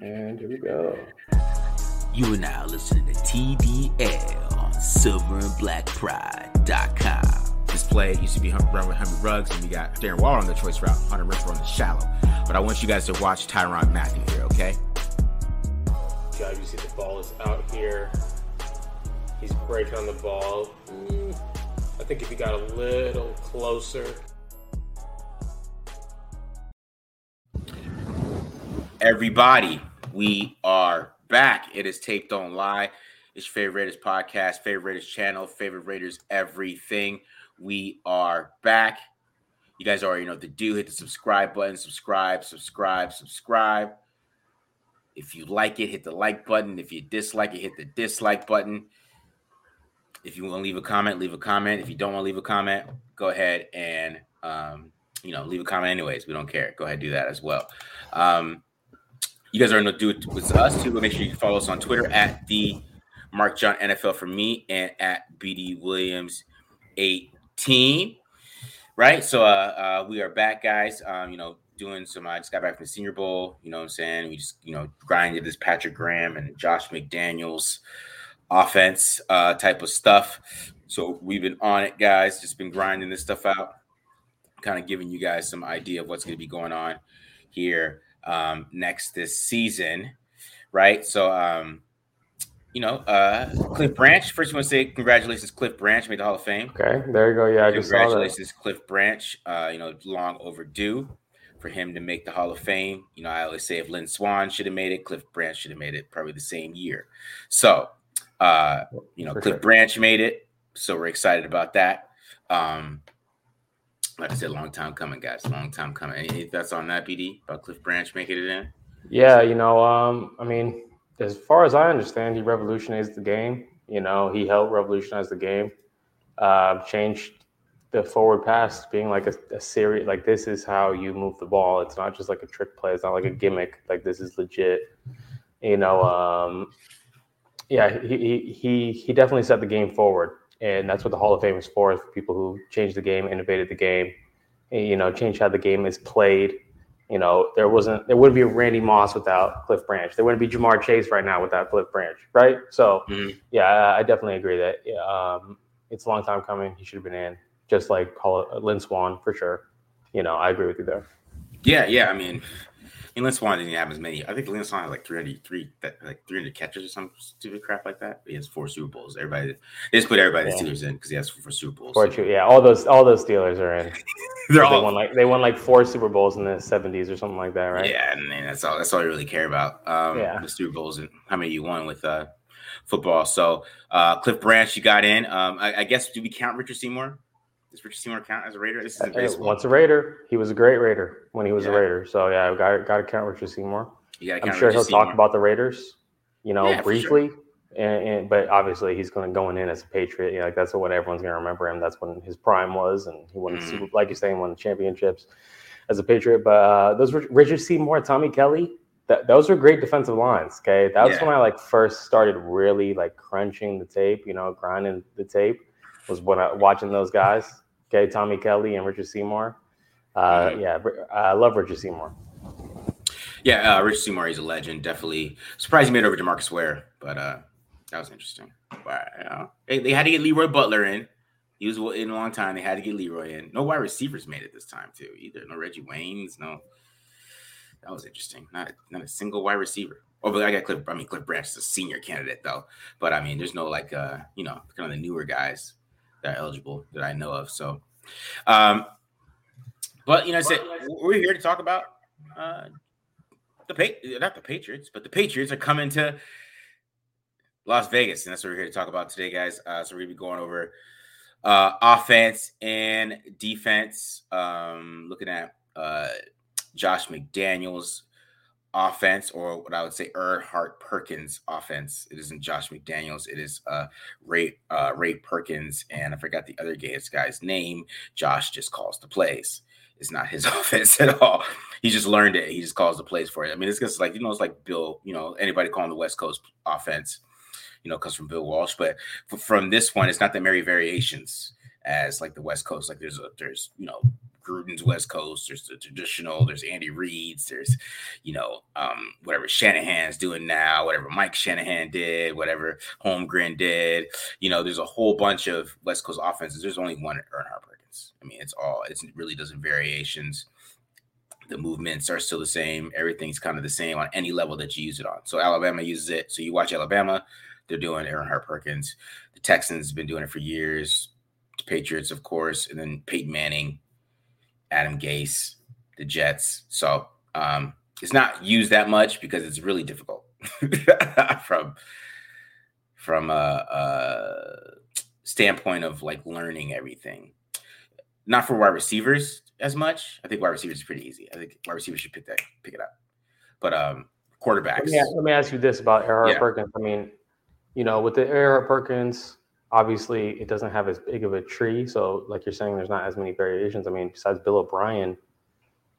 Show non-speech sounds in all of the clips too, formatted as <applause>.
And here we go. You are now listening to TDL on silverandblackpride.com. This play used to be run with Henry Ruggs, and we got Darren Waller on the choice route, Hunter Renfrow on the shallow. But I want you guys to watch Tyrann Mathieu here, okay? God, you see the ball is out here. He's breaking on the ball. Mm, I think if he got a little closer. Everybody, we are back. It is Tape Don't Lie. It's your favorite Raiders podcast, favorite Raiders channel, favorite Raiders everything. We are back. You guys already know what to do. Hit the subscribe button, subscribe, subscribe, subscribe. If you like it, hit the like button. If you dislike it, hit the dislike button. If you want to leave a comment, leave a comment. If you don't want to leave a comment, go ahead and um, you know leave a comment anyways. We don't care. Go ahead do that as well. Um, you guys are going to do it with us too. Make sure you follow us on Twitter at the Mark John NFL for me and at BD Williams 18. Right. So uh, uh, we are back, guys. Um, you know, doing some I just got back from the senior bowl, you know what I'm saying? We just, you know, grinded this Patrick Graham and Josh McDaniels offense uh type of stuff. So we've been on it, guys, just been grinding this stuff out, kind of giving you guys some idea of what's going to be going on here um, next this season, right? So, um, you know, uh, Cliff Branch. First, you want to say congratulations, Cliff Branch made the Hall of Fame. Okay, there you go. Yeah, I just. Congratulations, Cliff Branch. Uh, you know, long overdue for him to make the Hall of Fame. You know, I always say if Lynn Swann should have made it, Cliff Branch should have made it probably the same year. So, uh, you know, For Cliff sure. Branch made it, so we're excited about that. Um, like I said, long time coming, guys. Long time coming. Any thoughts on that, BD? About Cliff Branch making it in? Yeah, you know, um, I mean, as far as I understand, he revolutionized the game. You know, he helped revolutionize the game, uh, changed the forward pass being like a, a series. Like this is how you move the ball. It's not just like a trick play. It's not like a gimmick. Like this is legit. You know, um, yeah, he, he he he definitely set the game forward, and that's what the Hall of Fame is for. For people who changed the game, innovated the game, you know, changed how the game is played. You know, there wasn't there wouldn't be a Randy Moss without Cliff Branch. There wouldn't be Ja'Marr Chase right now without Cliff Branch, right? So Mhm. yeah, I, I definitely agree that yeah, um, it's a long time coming. He should have been in, just like Lynn Swann for sure. You know, I agree with you there. Yeah, yeah. I mean, I mean, Lynn Swann didn't have as many. I think Lynn Swann had like 303, that- like 300 catches or some stupid crap like that. He has four Super Bowls. Everybody, they just put everybody Yeah. the Steelers in because he has four Super Bowls. For you, yeah, all those all those Steelers are in. <laughs> They're they all won like they won like four Super Bowls in the seventies or something like that, right? Yeah, and then that's all. That's all you really care about. Um, Yeah. the Super Bowls and how many you won with uh, football. So uh, Cliff Branch, you got in. Um, I, I guess do we count Richard Seymour? Does Richard Seymour count as a Raider? This isn't Hey, baseball. Once a Raider, he was a great Raider when he was Yeah. a Raider. So yeah, I got got to count Richard Seymour. Gotta I'm sure he'll Seymour. talk about the Raiders, you know, Yeah, briefly. And, and but obviously he's going to going in as a Patriot. You know, like that's what everyone's going to remember him. That's when his prime was, and he won, the Mhm. Super, like you're saying, won the championships as a Patriot. But uh, those Rich- Richard Seymour, Tommy Kelly, that, those were great defensive lines. Okay, that was Yeah. when I like first started really like crunching the tape. You know, grinding the tape was when I watching those guys. Okay, Tommy Kelly and Richard Seymour. Uh, Mhm. Yeah, I love Richard Seymour. Yeah, uh, Richard Seymour, he's a legend. Definitely surprised he made it over to Marcus Ware, but uh, that was interesting. But know, they, they had to get Leroy Butler in. He was in a long time. They had to get Leroy in. No wide receivers made it this time too. Either no Reggie Waynes. No, that was interesting. Not not a single wide receiver. Oh, but I got Cliff. I mean, Cliff Branch is a senior candidate though. But I mean, there's no like uh, you know, kind of the newer guys that are eligible that I know of. So, um, but you know, we're here to talk about uh the pa- not the Patriots, but the Patriots are coming to Las Vegas, and that's what we're here to talk about today, guys. Uh, so we're gonna be going over uh, offense and defense. Um, looking at uh, Josh McDaniels, offense, or what I would say Erhardt Perkins offense. It isn't Josh McDaniels. It is uh, Ray uh, Ray Perkins, and I forgot the other gayest guy's name. Josh just calls the plays. It's not his <laughs> offense at all. He just learned it. He just calls the plays for it. I mean, it's just like you know, it's like Bill. You know, anybody calling the West Coast offense, you know, comes from Bill Walsh. But from this one, it's not that many variations as like the West Coast. Like there's a there's you know Gruden's West Coast. There's the traditional. There's Andy Reid's. There's, you know, um, whatever Shanahan's doing now. Whatever Mike Shanahan did. Whatever Holmgren did. You know, there's a whole bunch of West Coast offenses. There's only one Erhardt Perkins. I mean, it's all. It's, it really doesn't variations. The movements are still the same. Everything's kind of the same on any level that you use it on. So Alabama uses it. So you watch Alabama, they're doing Erhardt Perkins. The Texans have been doing it for years. The Patriots, of course, and then Peyton Manning Adam Gase, the Jets. So um, it's not used that much because it's really difficult <laughs> from from a, a, standpoint of like learning everything. Not for wide receivers as much. I think wide receivers is pretty easy. I think wide receivers should pick that pick it up. But um quarterbacks. Let me, let me ask you this about Erhardt yeah. Perkins. I mean, you know, with the Erhardt Perkins, obviously it doesn't have as big of a tree. So, like you're saying, there's not as many variations. I mean, besides Bill O'Brien,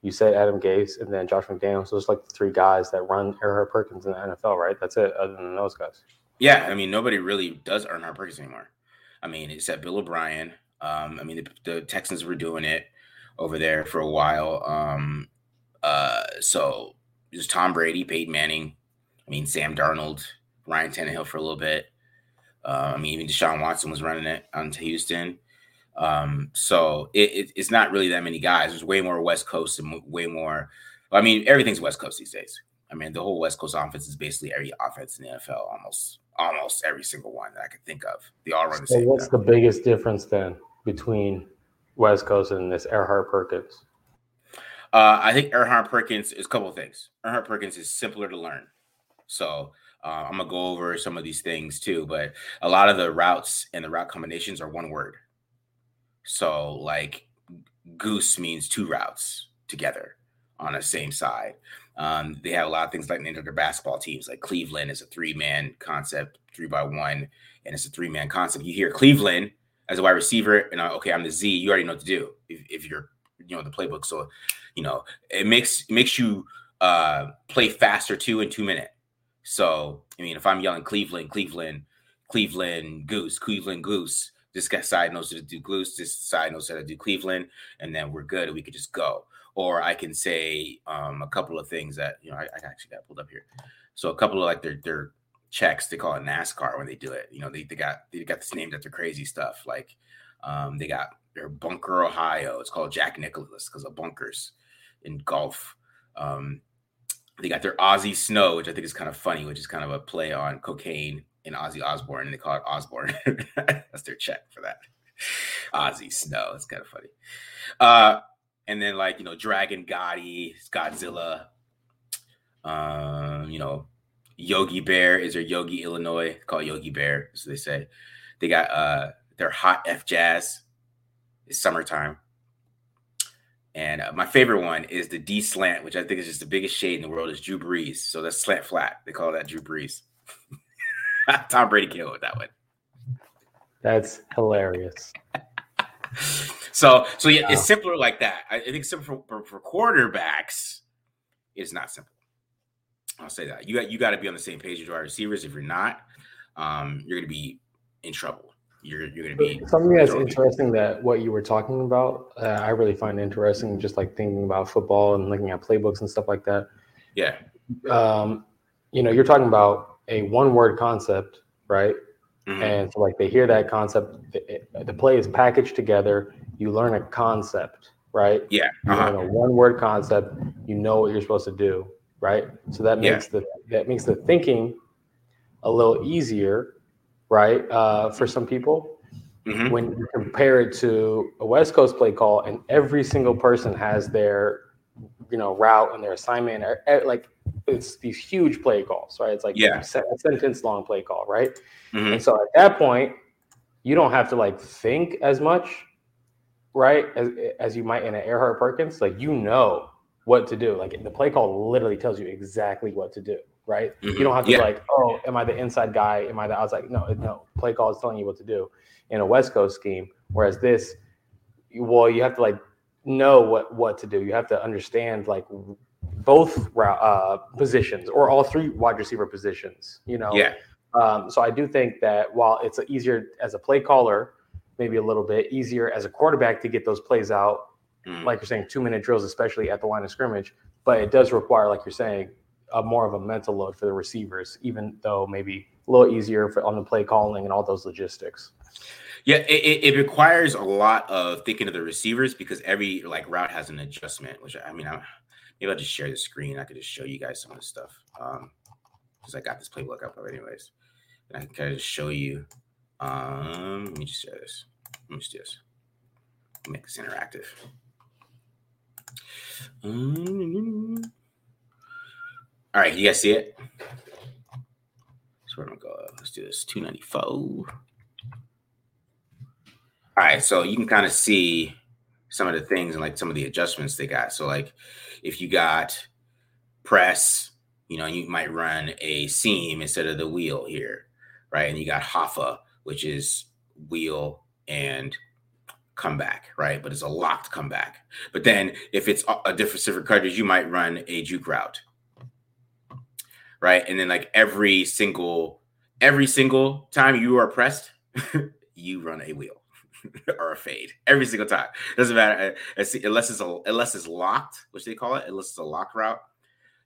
you said Adam Gase and then Josh McDaniels. So it's like the three guys that run Erhardt Perkins in the NFL, right? That's it, other than those guys. Yeah, I mean, nobody really does Erhardt Perkins anymore. I mean, it's except Bill O'Brien. Um, I mean, the, the, Texans were doing it over there for a while. Um, uh, so there's Tom Brady, Peyton Manning. I mean, Sam Darnold, Ryan Tannehill for a little bit. Uh, I mean, even Deshaun Watson was running it onto Houston. Um, so it, it, it's not really that many guys. There's way more West Coast and way more. I mean, everything's West Coast these days. I mean, the whole West Coast offense is basically every offense in the NFL, almost almost every single one that I could think of. They all run the so same. What's time. the biggest difference then between West Coast and this Erhardt Perkins? Uh, I think Erhardt Perkins is a couple of things. Erhardt Perkins is simpler to learn. So uh, I'm gonna go over some of these things too, but a lot of the routes and the route combinations are one word. So like goose means two routes together on the same side. Um, they have a lot of things like named their basketball teams. Like Cleveland is a three man concept, three by one, and it's a three man concept. You hear Cleveland as a wide receiver, and okay, I'm the Z. You already know what to do if, if you're you know the playbook. So you know it makes it makes you uh, play faster too in two minutes so, I mean, if I'm yelling Cleveland, Cleveland, Cleveland Goose, Cleveland Goose, this guy side knows how to do Goose, this side knows how to do Cleveland, and then we're good. We could just go. Or I can say um, a couple of things that you know I, I actually got pulled up here. So a couple of like their their checks, they call it NASCAR when they do it. You know, they, they got they got this name after crazy stuff. Like um, they got their bunker Ohio. It's called Jack Nicklaus because of bunkers in golf. Um, they got their Ozzy Snow, which I think is kind of funny, which is kind of a play on cocaine in Ozzy Osbourne, and they call it Osbourne. <laughs> That's their check for that. Ozzy Snow. It's kind of funny. Uh, and then like you know, Dragon Gotti, Godzilla. Um, you know, Yogi Bear is their Yogi Illinois, called Yogi Bear, so they say. They got uh their hot F Jazz. It's summertime. And uh, my favorite one is the D slant, which I think is just the biggest shade in the world, is Drew Brees. So that's slant flat. They call that Drew Brees. <laughs> Tom Brady came with that one. That's hilarious. <laughs> so, so yeah, wow. it's simpler like that. I, think simple for, for, for quarterbacks, is not simple. I'll say that you got you got to be on the same page as your receivers. If you're not, um, you're going to be in trouble you're you're going to be something that's interesting that what you were talking about. Uh, I really find interesting, just like thinking about football and looking at playbooks and stuff like that. Yeah. Um, you know, you're talking about a one word concept, right? Mm-hmm. And so, like, they hear that concept. The, the, play is packaged together. You learn a concept, right? Yeah. Uh-huh. You learn a one word concept. You know what you're supposed to do, right? So that makes yeah. the that makes the thinking a little easier right? Uh, for some people, mm-hmm. when you compare it to a West Coast play call, and every single person has their, you know, route and their assignment, or, like it's these huge play calls, right? It's like yeah. a sentence long play call, right? Mm-hmm. And so at that point, you don't have to like think as much, right? As as you might in an Erhardt Perkins, like you know what to do. Like the play call literally tells you exactly what to do, right? Mhm. You don't have to Yeah. be like, oh, am I the inside guy? Am I the outside? No, no. Play call is telling you what to do in a West Coast scheme. Whereas this, well, you have to like know what what to do. You have to understand like both uh, positions or all three wide receiver positions. You know, Yeah. um, so I do think that while it's easier as a play caller, maybe a little bit easier as a quarterback to get those plays out, Mhm. like you're saying, two minute drills, especially at the line of scrimmage. But it does require, like you're saying, a more of a mental load for the receivers, even though maybe a little easier for, on the play calling and all those logistics. Yeah, it, it, requires a lot of thinking of the receivers because every like route has an adjustment. Which I mean, I, maybe I'll just share the screen. I could just show you guys some of the stuff because I got this playbook up, anyways, and I can kind of just show you. Um, let me just share this. Let me just do this. Make this interactive. Um, all right, you guys see it? So we're gonna go. Let's do this. Two ninety four. All right, so you can kind of see some of the things and like some of the adjustments they got. So like if you got press, you know, you might run a seam instead of the wheel here, right? And you got Hoffa, which is wheel and comeback, right? But it's a locked comeback. But then if it's a different different coverage, you might run a juke route, right? And then like every single every single time you are pressed, <laughs> you run a wheel <laughs> or a fade every single time. Doesn't matter uh, unless it's a, unless it's locked, which they call it, unless it's a lock route,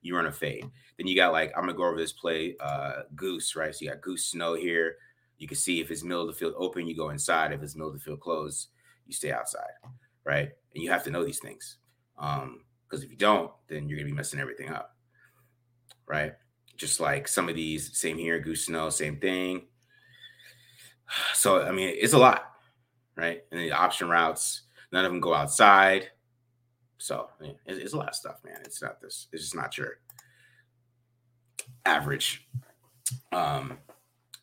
you run a fade. Then you got like I'm gonna go over this play, uh, goose, right? So you got goose snow here. You can see if it's middle of the field open, you go inside. If it's middle of the field closed, you stay outside, right? And you have to know these things, um, because if you don't, then you're gonna be messing everything up, right? Just like some of these, same here, goose snow, same thing. <sighs> So I mean, it's a lot, right? And the option routes, none of them go outside. So it's, it's a lot of stuff, man. It's not this. It's just not your average um,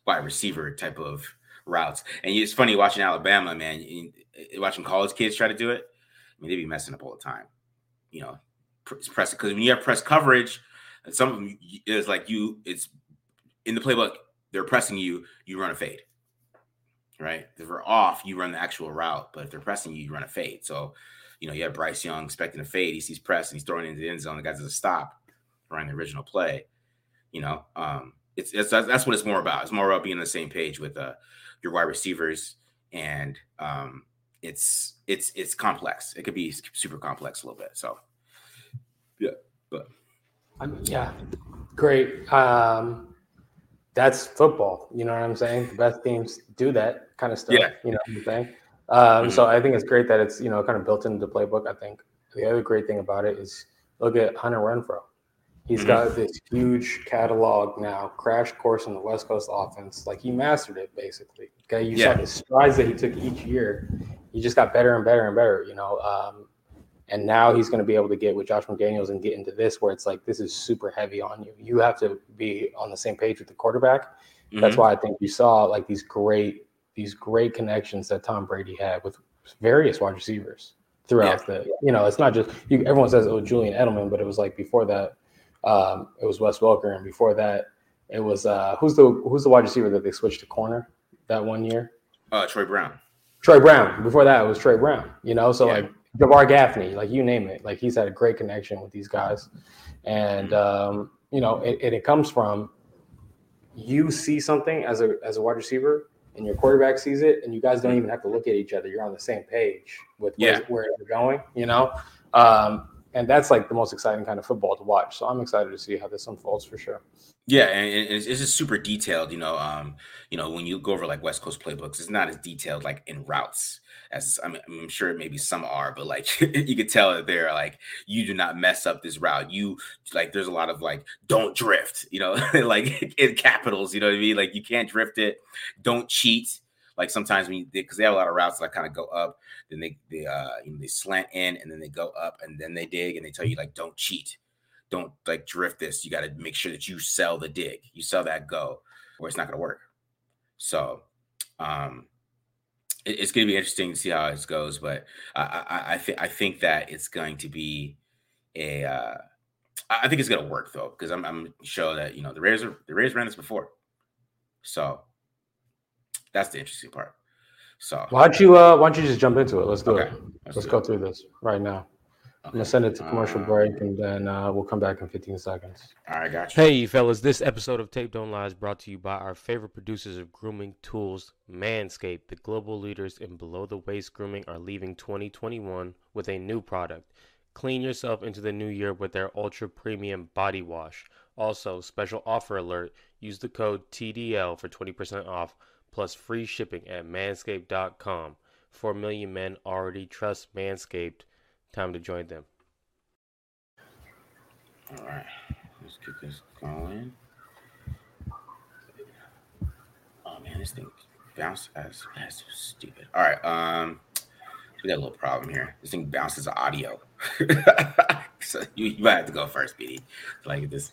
wide receiver type of routes. And it's funny watching Alabama, man. you- Watching college kids try to do it. I mean, they be messing up all the time. You know, pr- press because when you have press coverage, and some of them is like you. It's in the playbook. They're pressing you. You run a fade right? If they're off, you run the actual route, but if they're pressing you, you run a fade. So, you know, you have Bryce Young expecting a fade. He sees press and he's throwing it into the end zone. The guy does a stop, running the original play. You know, um, it's, it's that's what it's more about. It's more about being on the same page with uh, your wide receivers, and um, it's it's it's complex. It could be super complex a little bit. So, yeah, but I mean, yeah, great. Um, that's football. You know what I'm saying? The best teams do that kind of stuff. Yeah. You know what I'm saying? Um, So I think it's great that it's you know kind of built into the playbook. I think the other great thing about it is look at Hunter Renfrow. He's Mhm. got this huge catalog now, crash course in the West Coast offense. Like he mastered it basically. Okay, you Yeah. saw the strides that he took each year. He just got better and better and better. You know, um, and now he's going to be able to get with Josh McDaniels and get into this where it's like this is super heavy on you. You have to be on the same page with the quarterback. That's Mhm. why I think you saw like these great these great connections that Tom Brady had with various wide receivers throughout the. You know, it's not just you, everyone says oh Julian Edelman, but it was like before that um, it was Wes Welker, and before that it was uh, who's the who's the wide receiver that they switched to corner that one year. uh, Troy Brown. Trey Brown. Before that, it was Trey Brown. You know, so Yeah. like Jabar Gaffney, like you name it, like he's had a great connection with these guys, and um, you know, it, it, it comes from you see something as a as a wide receiver, and your quarterback sees it, and you guys don't even have to look at each other. You're on the same page with where, Yeah. where you're going. You know, um, and that's like the most exciting kind of football to watch. So I'm excited to see how this unfolds for sure. Yeah, and and it's, it's just super detailed. You know, um, you know, when you go over like West Coast playbooks, it's not as detailed like in routes as I mean, I'm sure maybe some are, but like <laughs> you could tell that they're like you do not mess up this route. You like there's a lot of like don't drift. You know, <laughs> like in capitals. You know what I mean? Like you can't drift it. Don't cheat. Like sometimes when because they have a lot of routes that kind of go up, then they they uh you know, they slant in and then they go up and then they dig and they tell you like don't cheat don't like drift this. You got to make sure that you sell the dig, you sell that go, or it's not going to work. So, um, it- it's going to be interesting to see how this goes. But I, I, I think I think that it's going to be a. Uh, I think it's gonna work though because I'm I'm show that you know the Raiders are, the Raiders ran this before, so that's the interesting part. So why don't you uh why don't you just jump into it? Let's do Okay, it. let's Let's do go it. through this right now. I'm gonna send it to commercial Uh, break and then uh, we'll come back in 15 seconds. All right, got you. Hey, fellas, this episode of Tape Don't Lie is brought to you by our favorite producers of grooming tools, Manscaped. The global leaders in below the waist grooming are leaving 2021 with a new product. Clean yourself into the new year with their ultra premium body wash. Also, special offer alert use the code TDL for 20% off plus free shipping at manscaped.com. 4 million men already trust Manscaped. Time to join them. All right, let's get this going. Oh man, this thing bounced as that's so stupid. All right, um, we got a little problem here. This thing bounces audio, <laughs> so you, you might have to go first, BD. Like this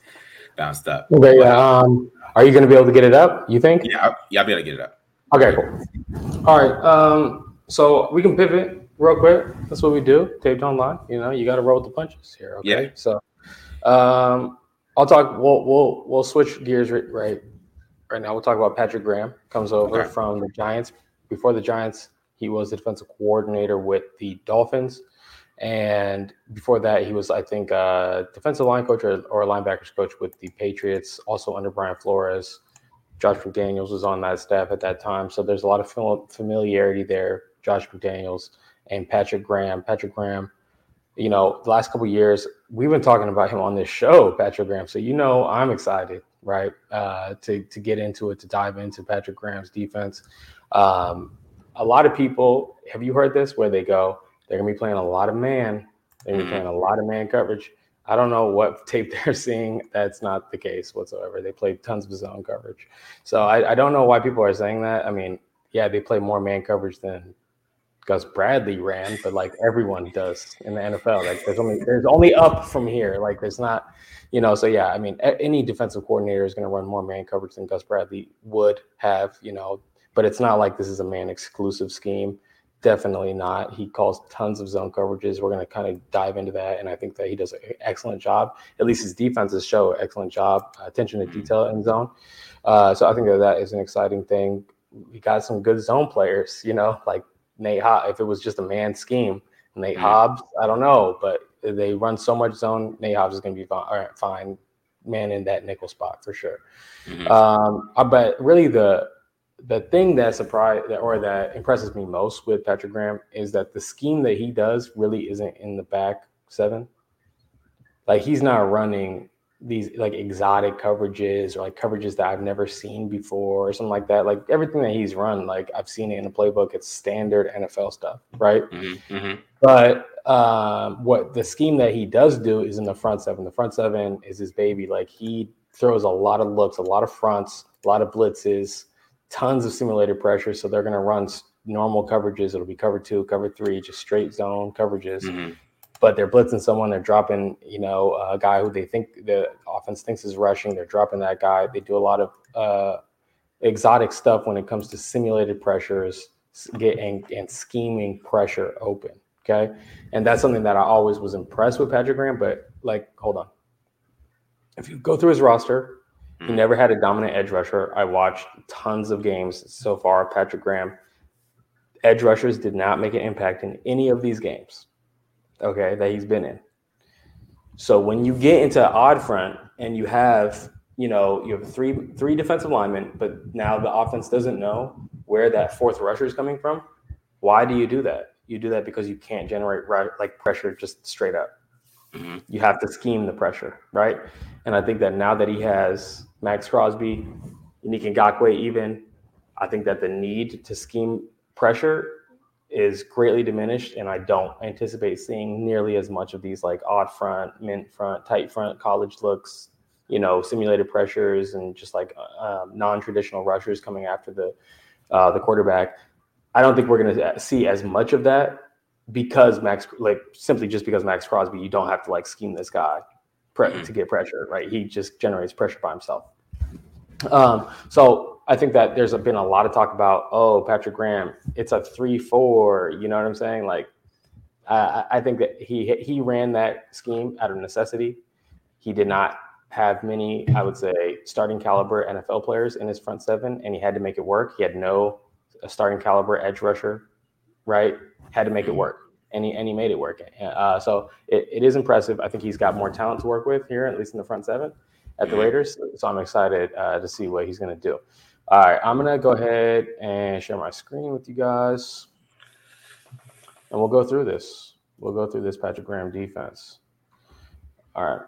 bounced up. Okay, yeah. Um, are you gonna be able to get it up? You think? Yeah, I'll, yeah, I'll be able to get it up. Okay, cool. All right. Um, so we can pivot real quick. That's what we do. Taped don't. You know, you got to roll with the punches here. Okay. Yeah. So, um, I'll talk. We'll we'll we'll switch gears right right, right now. We'll talk about Patrick Graham. Comes over Okay. from the Giants. Before the Giants, he was the defensive coordinator with the Dolphins, and before that, he was I think uh, defensive line coach or, or linebackers coach with the Patriots. Also under Brian Flores. Josh McDaniels was on that staff at that time, so there's a lot of familiarity there. Josh McDaniels and Patrick Graham. Patrick Graham, you know, the last couple of years we've been talking about him on this show, Patrick Graham. So you know, I'm excited, right, uh, to to get into it, to dive into Patrick Graham's defense. Um, a lot of people, have you heard this? Where they go, they're gonna be playing a lot of man. They're gonna be Mhm. playing a lot of man coverage. I don't know what tape <laughs> they're seeing. That's not the case whatsoever. They played tons of zone coverage. So I, I don't know why people are saying that. I mean, yeah, they play more man coverage than Gus Bradley ran, but like everyone does in the NFL. Like there's only there's only up from here. Like there's not, you know. So yeah, I mean, a- any defensive coordinator is going to run more man coverage than Gus Bradley would have, you know. But it's not like this is a man exclusive scheme. Definitely not. He calls tons of zone coverages. We're going to kind of dive into that, and I think that he does an excellent job. At least his defenses show excellent job, uh, attention to detail in zone. Uh, so I think that that is an exciting thing. We got some good zone players, you know, like Nate Hobbs. If it was just a man scheme, Nate Mhm. Hobbs, I don't know, but they run so much zone. Nate Hobbs is going to be fine, right, fine, man in that nickel spot for sure. Mhm. Um, but really, the the thing that surprised that or that impresses me most with Patrick Graham is that the scheme that he does really isn't in the back seven. Like he's not running these like exotic coverages or like coverages that I've never seen before or something like that. Like everything that he's run, like I've seen it in the playbook. It's standard NFL stuff, right? Mhm, mhm. But um, what the scheme that he does do is in the front seven. The front seven is his baby. Like he throws a lot of looks, a lot of fronts, a lot of blitzes, tons of simulated pressure. So they're going to run normal coverages. It'll be cover two, cover three, just straight zone coverages. Mhm. But they're blitzing someone. They're dropping, you know, a guy who they think the offense thinks is rushing. They're dropping that guy. They do a lot of uh, exotic stuff when it comes to simulated pressures get and, and scheming pressure open. Okay. And that's something that I always was impressed with Patrick Graham. But like, hold on. If you go through his roster, he Mhm. never had a dominant edge rusher. I watched tons of games so far. Patrick Graham, edge rushers did not make an impact in any of these games. Okay, that he's been in. So when you get into odd front and you have, you know, you have three three defensive linemen, but now the offense doesn't know where that fourth rusher is coming from. Why do you do that? You do that because you can't generate like pressure just straight up. Mhm. You have to scheme the pressure, right? And I think that now that he has Maxx Crosby, Yannick Ngakoue, even, I think that the need to scheme pressure is greatly diminished, and I don't anticipate seeing nearly as much of these like odd front, mint front, tight front, college looks, you know, simulated pressures, and just like um, non-traditional rushers coming after the uh, the quarterback. I don't think we're going to see as much of that because Max, like simply just because Maxx Crosby, you don't have to like scheme this guy pre- to get pressure, right? He just generates pressure by himself. Um, so I think that there's been a lot of talk about, oh, Patrick Graham, it's a three-four. You know what I'm saying? Like, Uh, I think that he he ran that scheme out of necessity. He did not have many, I would say, starting caliber NFL players in his front seven, and he had to make it work. He had no starting caliber edge rusher, right? Had to make it work, and he and he made it work. Uh, so it, it is impressive. I think he's got more talent to work with here, at least in the front seven at the Raiders. So I'm excited uh, to see what he's going to do. All right, I'm to go ahead and share my screen with you guys, and we'll go through this. We'll go through this Patrick Graham defense. All right.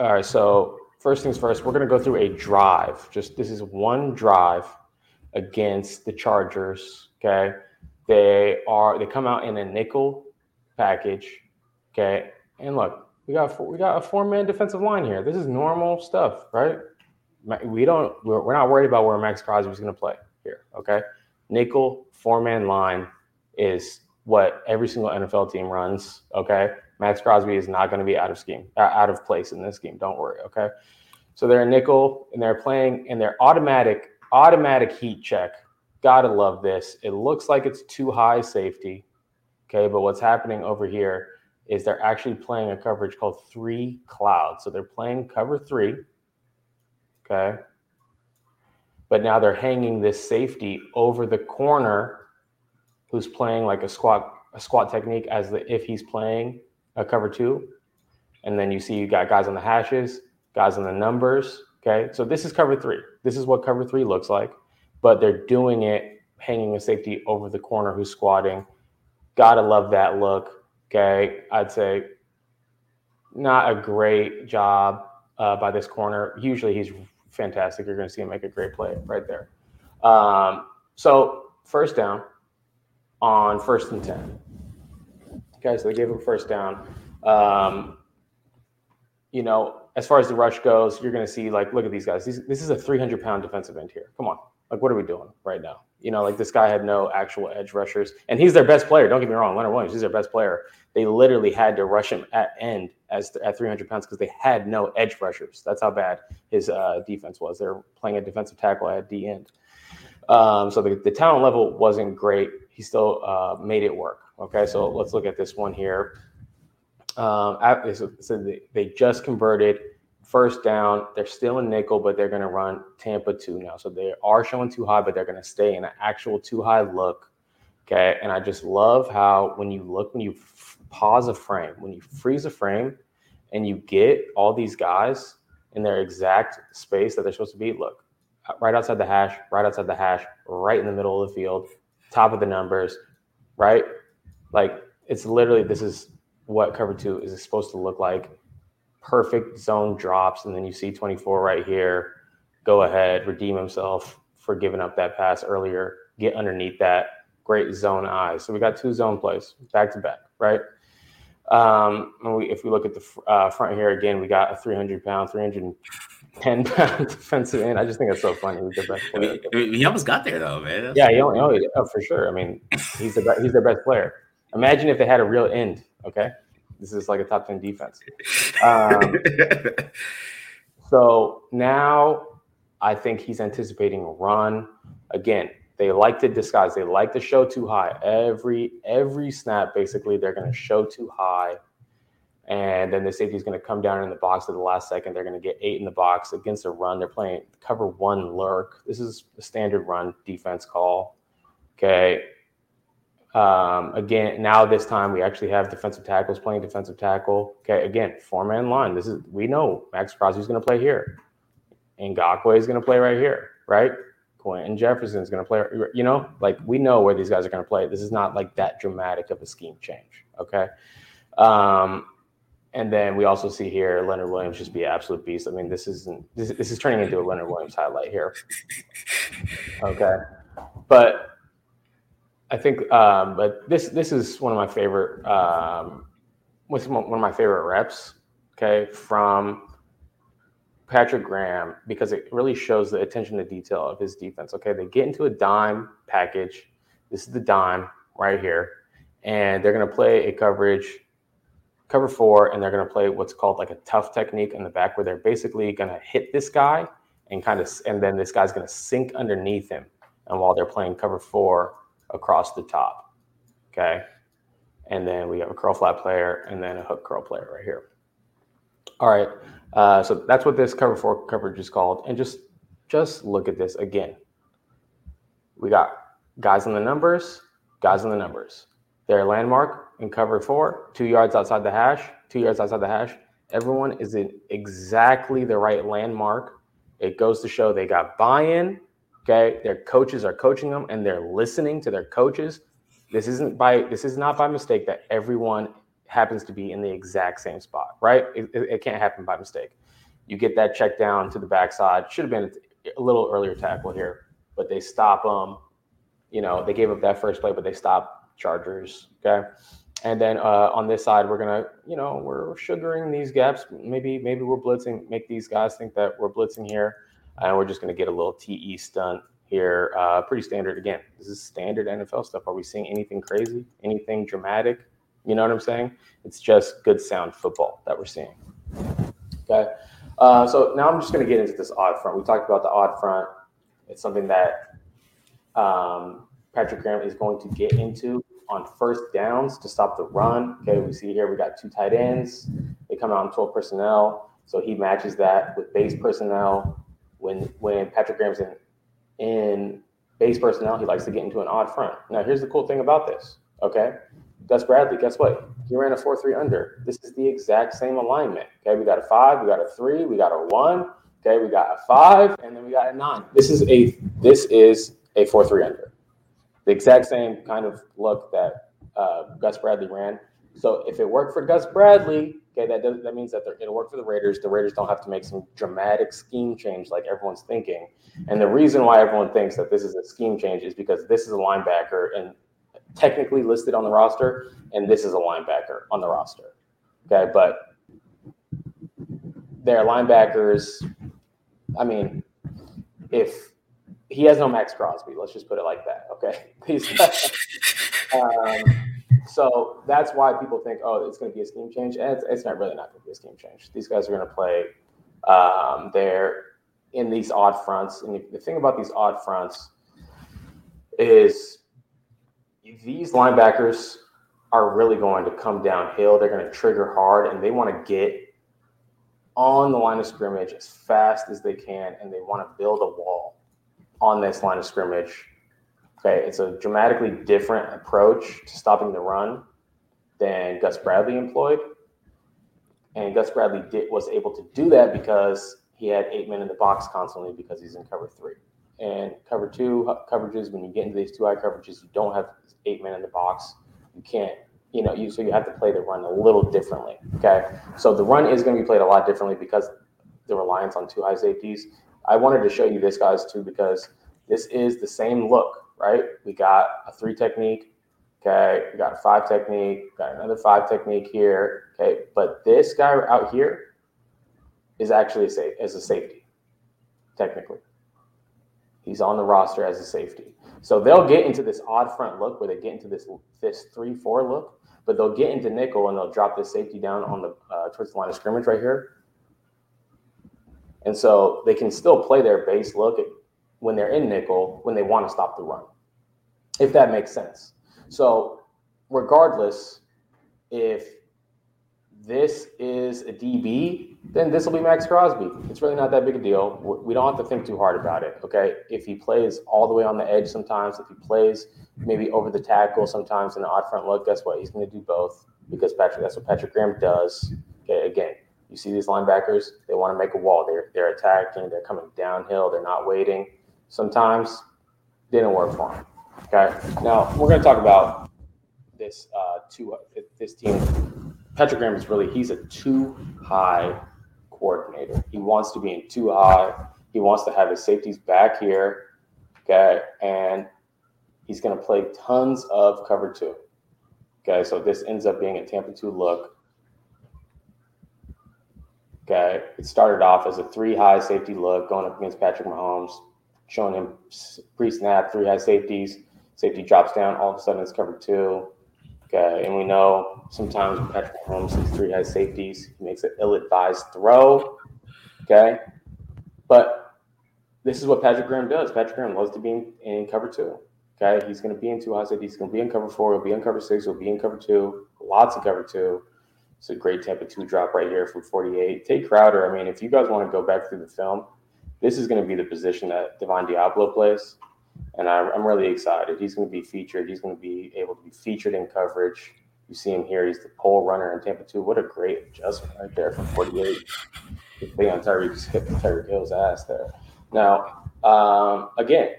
All right. So first things first, we're to go through a drive. Just this is one drive against the Chargers. Okay. They are they come out in a nickel package. Okay. And look, we got four, we got a four man defensive line here. This is normal stuff, right? We don't we're, we're not worried about where Maxx Crosby is going to play here. Okay. Nickel four man line is what every single NFL team runs. Okay. Maxx Crosby is not going to be out of scheme, uh, out of place in this game. Don't worry. Okay. So they're a nickel and they're playing in their automatic, automatic heat check. Gotta love this. It looks like it's too high safety. Okay. But what's happening over here is they're actually playing a coverage called three clouds. So they're playing cover three. Okay. But now they're hanging this safety over the corner who's playing like a squat a squat technique as the if he's playing a cover two. And then you see you got guys on the hashes, guys on the numbers. Okay. So this is cover three. This is what cover three looks like. But they're doing it hanging a safety over the corner who's squatting. Gotta love that look. Okay. I'd say not a great job uh, by this corner. Usually he's fantastic. You're going to see him make a great play right there. Um, so first down, on first and 10. Okay, so they gave him first down. Um, you know, as far as the rush goes, you're going to see, like, look at these guys. These, this is a 300 pound defensive end here. Come on. Like, what are we doing right now? You know, like this guy had no actual edge rushers, and he's their best player. Don't get me wrong, Leonard Williams, he's their best player. They literally had to rush him at end as at 300 pounds because they had no edge rushers. That's how bad his uh, defense was. They're playing a defensive tackle at the end. Um, so the, the talent level wasn't great he still uh, made it work. Okay, so let's look at this one here. Um, so they, they just converted first down. They're still in nickel, but they're going to run Tampa two now. So they are showing too high, but they're going to stay in an actual too high look. Okay, and I just love how when you look, when you f- pause a frame, when you freeze a frame, and you get all these guys in their exact space that they're supposed to be. Look, right outside the hash, right outside the hash, right in the middle of the field top of the numbers, right? Like it's literally this is what cover two is supposed to look like. Perfect zone drops, and then you see 24 right here. Go ahead, redeem himself for giving up that pass earlier. Get underneath that. Great zone eyes. So we got two zone plays back to back, right? Um, we, if we look at the uh, front here again, we got a 300 pound, 300 10 <laughs> pound defensive end. I just think that's so funny. He's the best player. I mean, he almost got there though, man. yeah, he only, oh, oh, for sure. I mean, he's the he's their best player. Imagine if they had a real end. Okay, this is like a top ten defense. Um, <laughs> so now I think he's anticipating a run again. They like to disguise. They like to show too high. Every every snap, basically, they're going to show too high and then the safety is going to come down in the box at the last second. They're going to get eight in the box against a run. They're playing cover one lurk. This is a standard run defense call. Okay. Um, again, now this time we actually have defensive tackles playing defensive tackle. Okay. Again, four man line. This is we know Maxx Crosby is going to play here. Ngakoue is going to play right here, right? Quinton Jefferson is going to play. You know, like we know where these guys are going to play. This is not like that dramatic of a scheme change. Okay. Um, and then we also see here Leonard Williams just be absolute beast. I mean, this isn't this, this is turning into a Leonard Williams highlight here. Okay, but I think, um, but this this is one of my favorite, um, one of my favorite reps. Okay, from Patrick Graham because it really shows the attention to detail of his defense. Okay, they get into a dime package. This is the dime right here, and they're going to play a coverage cover four, and they're going to play what's called like a tough technique in the back, where they're basically going to hit this guy and kind of, and then this guy's going to sink underneath him, and while they're playing cover four across the top. Okay, and then we have a curl flat player, and then a hook curl player right here. All right, uh, so that's what this cover four coverage is called. And just just look at this again. We got guys in the numbers, guys in the numbers. Their landmark in cover four, two yards outside the hash, two yards outside the hash. Everyone is in exactly the right landmark. It goes to show they got buy-in. Okay, their coaches are coaching them, and they're listening to their coaches. This isn't by this is not by mistake that everyone happens to be in the exact same spot, right? It, it, it can't happen by mistake. You get that check down to the backside. Should have been a little earlier tackle here, but they stop them. You know, they gave up that first play, but they stop Chargers. Okay. And then uh, on this side, we're gonna, you know, we're sugaring these gaps. Maybe, maybe we're blitzing, make these guys think that we're blitzing here, and we're just gonna get a little TE stunt here. Uh, pretty standard. Again, this is standard NFL stuff. Are we seeing anything crazy? Anything dramatic? You know what I'm saying? It's just good sound football that we're seeing. Okay. Uh, so now I'm just going to get into this odd front. We talked about the odd front. It's something that um, Patrick Graham is going to get into on first downs to stop the run. Okay, we see here we got two tight ends. They come out on 12 personnel. So he matches that with base personnel. When when Patrick Graham's in in base personnel, he likes to get into an odd front. Now here's the cool thing about this. Okay, Gus Bradley, guess what? He ran a 4 3 under. This is the exact same alignment. Okay, we got a five, we got a three, we got a one. Okay, we got a five, and then we got a nine. This is a this is a 4 3 under. The exact same kind of look that uh, Gus Bradley ran. So if it worked for Gus Bradley, okay, that does, that means that it'll work for the Raiders. The Raiders don't have to make some dramatic scheme change like everyone's thinking. And the reason why everyone thinks that this is a scheme change is because this is a linebacker, and technically listed on the roster, and this is a linebacker on the roster. Okay, but their linebackers, I mean, if he has no Maxx Crosby, let's just put it like that. Okay, <laughs> um, so that's why people think, oh, it's going to be a scheme change, and it's, it's not really not going to be a scheme change. These guys are going to play. Um, they're in these odd fronts, and the thing about these odd fronts is these linebackers are really going to come downhill. They're going to trigger hard and they want to get on the line of scrimmage as fast as they can and they want to build a wall on this line of scrimmage. Okay, it's a dramatically different approach to stopping the run than Gus Bradley employed. And Gus Bradley did, was able to do that because he had eight men in the box constantly because he's in cover three. And cover two coverages, when you get into these two high coverages, you don't have eight men in the box. You can't, you know, you so you have to play the run a little differently. Okay. So the run is going to be played a lot differently because the reliance on two high safeties. I wanted to show you this guys too because this is the same look, right? We got a three technique. Okay, we got a five technique, got another five technique here. Okay, but this guy out here is actually a safe as a safety, technically. He's on the roster as a safety. So they'll get into this odd front look where they get into this this three four look, but they'll get into nickel and they'll drop this safety down on the uh, towards the line of scrimmage right here. And so they can still play their base look when they're in nickel when they want to stop the run, if that makes sense. So regardless, if this is a DB, then this will be Maxx Crosby. It's really not that big a deal. We don't have to think too hard about it. Okay. If he plays all the way on the edge sometimes, if he plays maybe over the tackle sometimes in the odd front look, guess what? He's going to do both because Patrick, that's what Patrick Graham does. Okay. Again, you see these linebackers, they want to make a wall. They're, they're attacking, they're coming downhill, they're not waiting. Sometimes didn't work for him. Okay. Now we're going to talk about this, uh, two, this team Patrick Graham is really he's a too high coordinator. He wants to be in too high. He wants to have his safeties back here. Okay. And he's going to play tons of cover two. Okay. So this ends up being a Tampa 2 look. Okay. It started off as a three high safety look going up against Patrick Mahomes, showing him pre snap, three high safeties. Safety drops down. All of a sudden it's cover two. Okay, and we know sometimes Patrick Mahomes sees three high safeties. He makes an ill-advised throw. Okay, but this is what Patrick Graham does. Patrick Graham loves to be in, in cover two. Okay, he's going to be in two high safety. He's going to be in cover four. He'll be in cover six. He'll be in cover two. Lots of cover two. It's a great Tampa two drop right here from 48. Tae Crowder. I mean, if you guys want to go back through the film, this is going to be the position that Divine Deablo plays, and I, I'm really excited. He's going to be featured. He's going to be able to be featured in coverage. You see him here. He's the pole runner in Tampa two. What a great adjustment right there from 48. Leon Tyreek hit Tyreek Hill's ass there. Now, um, again,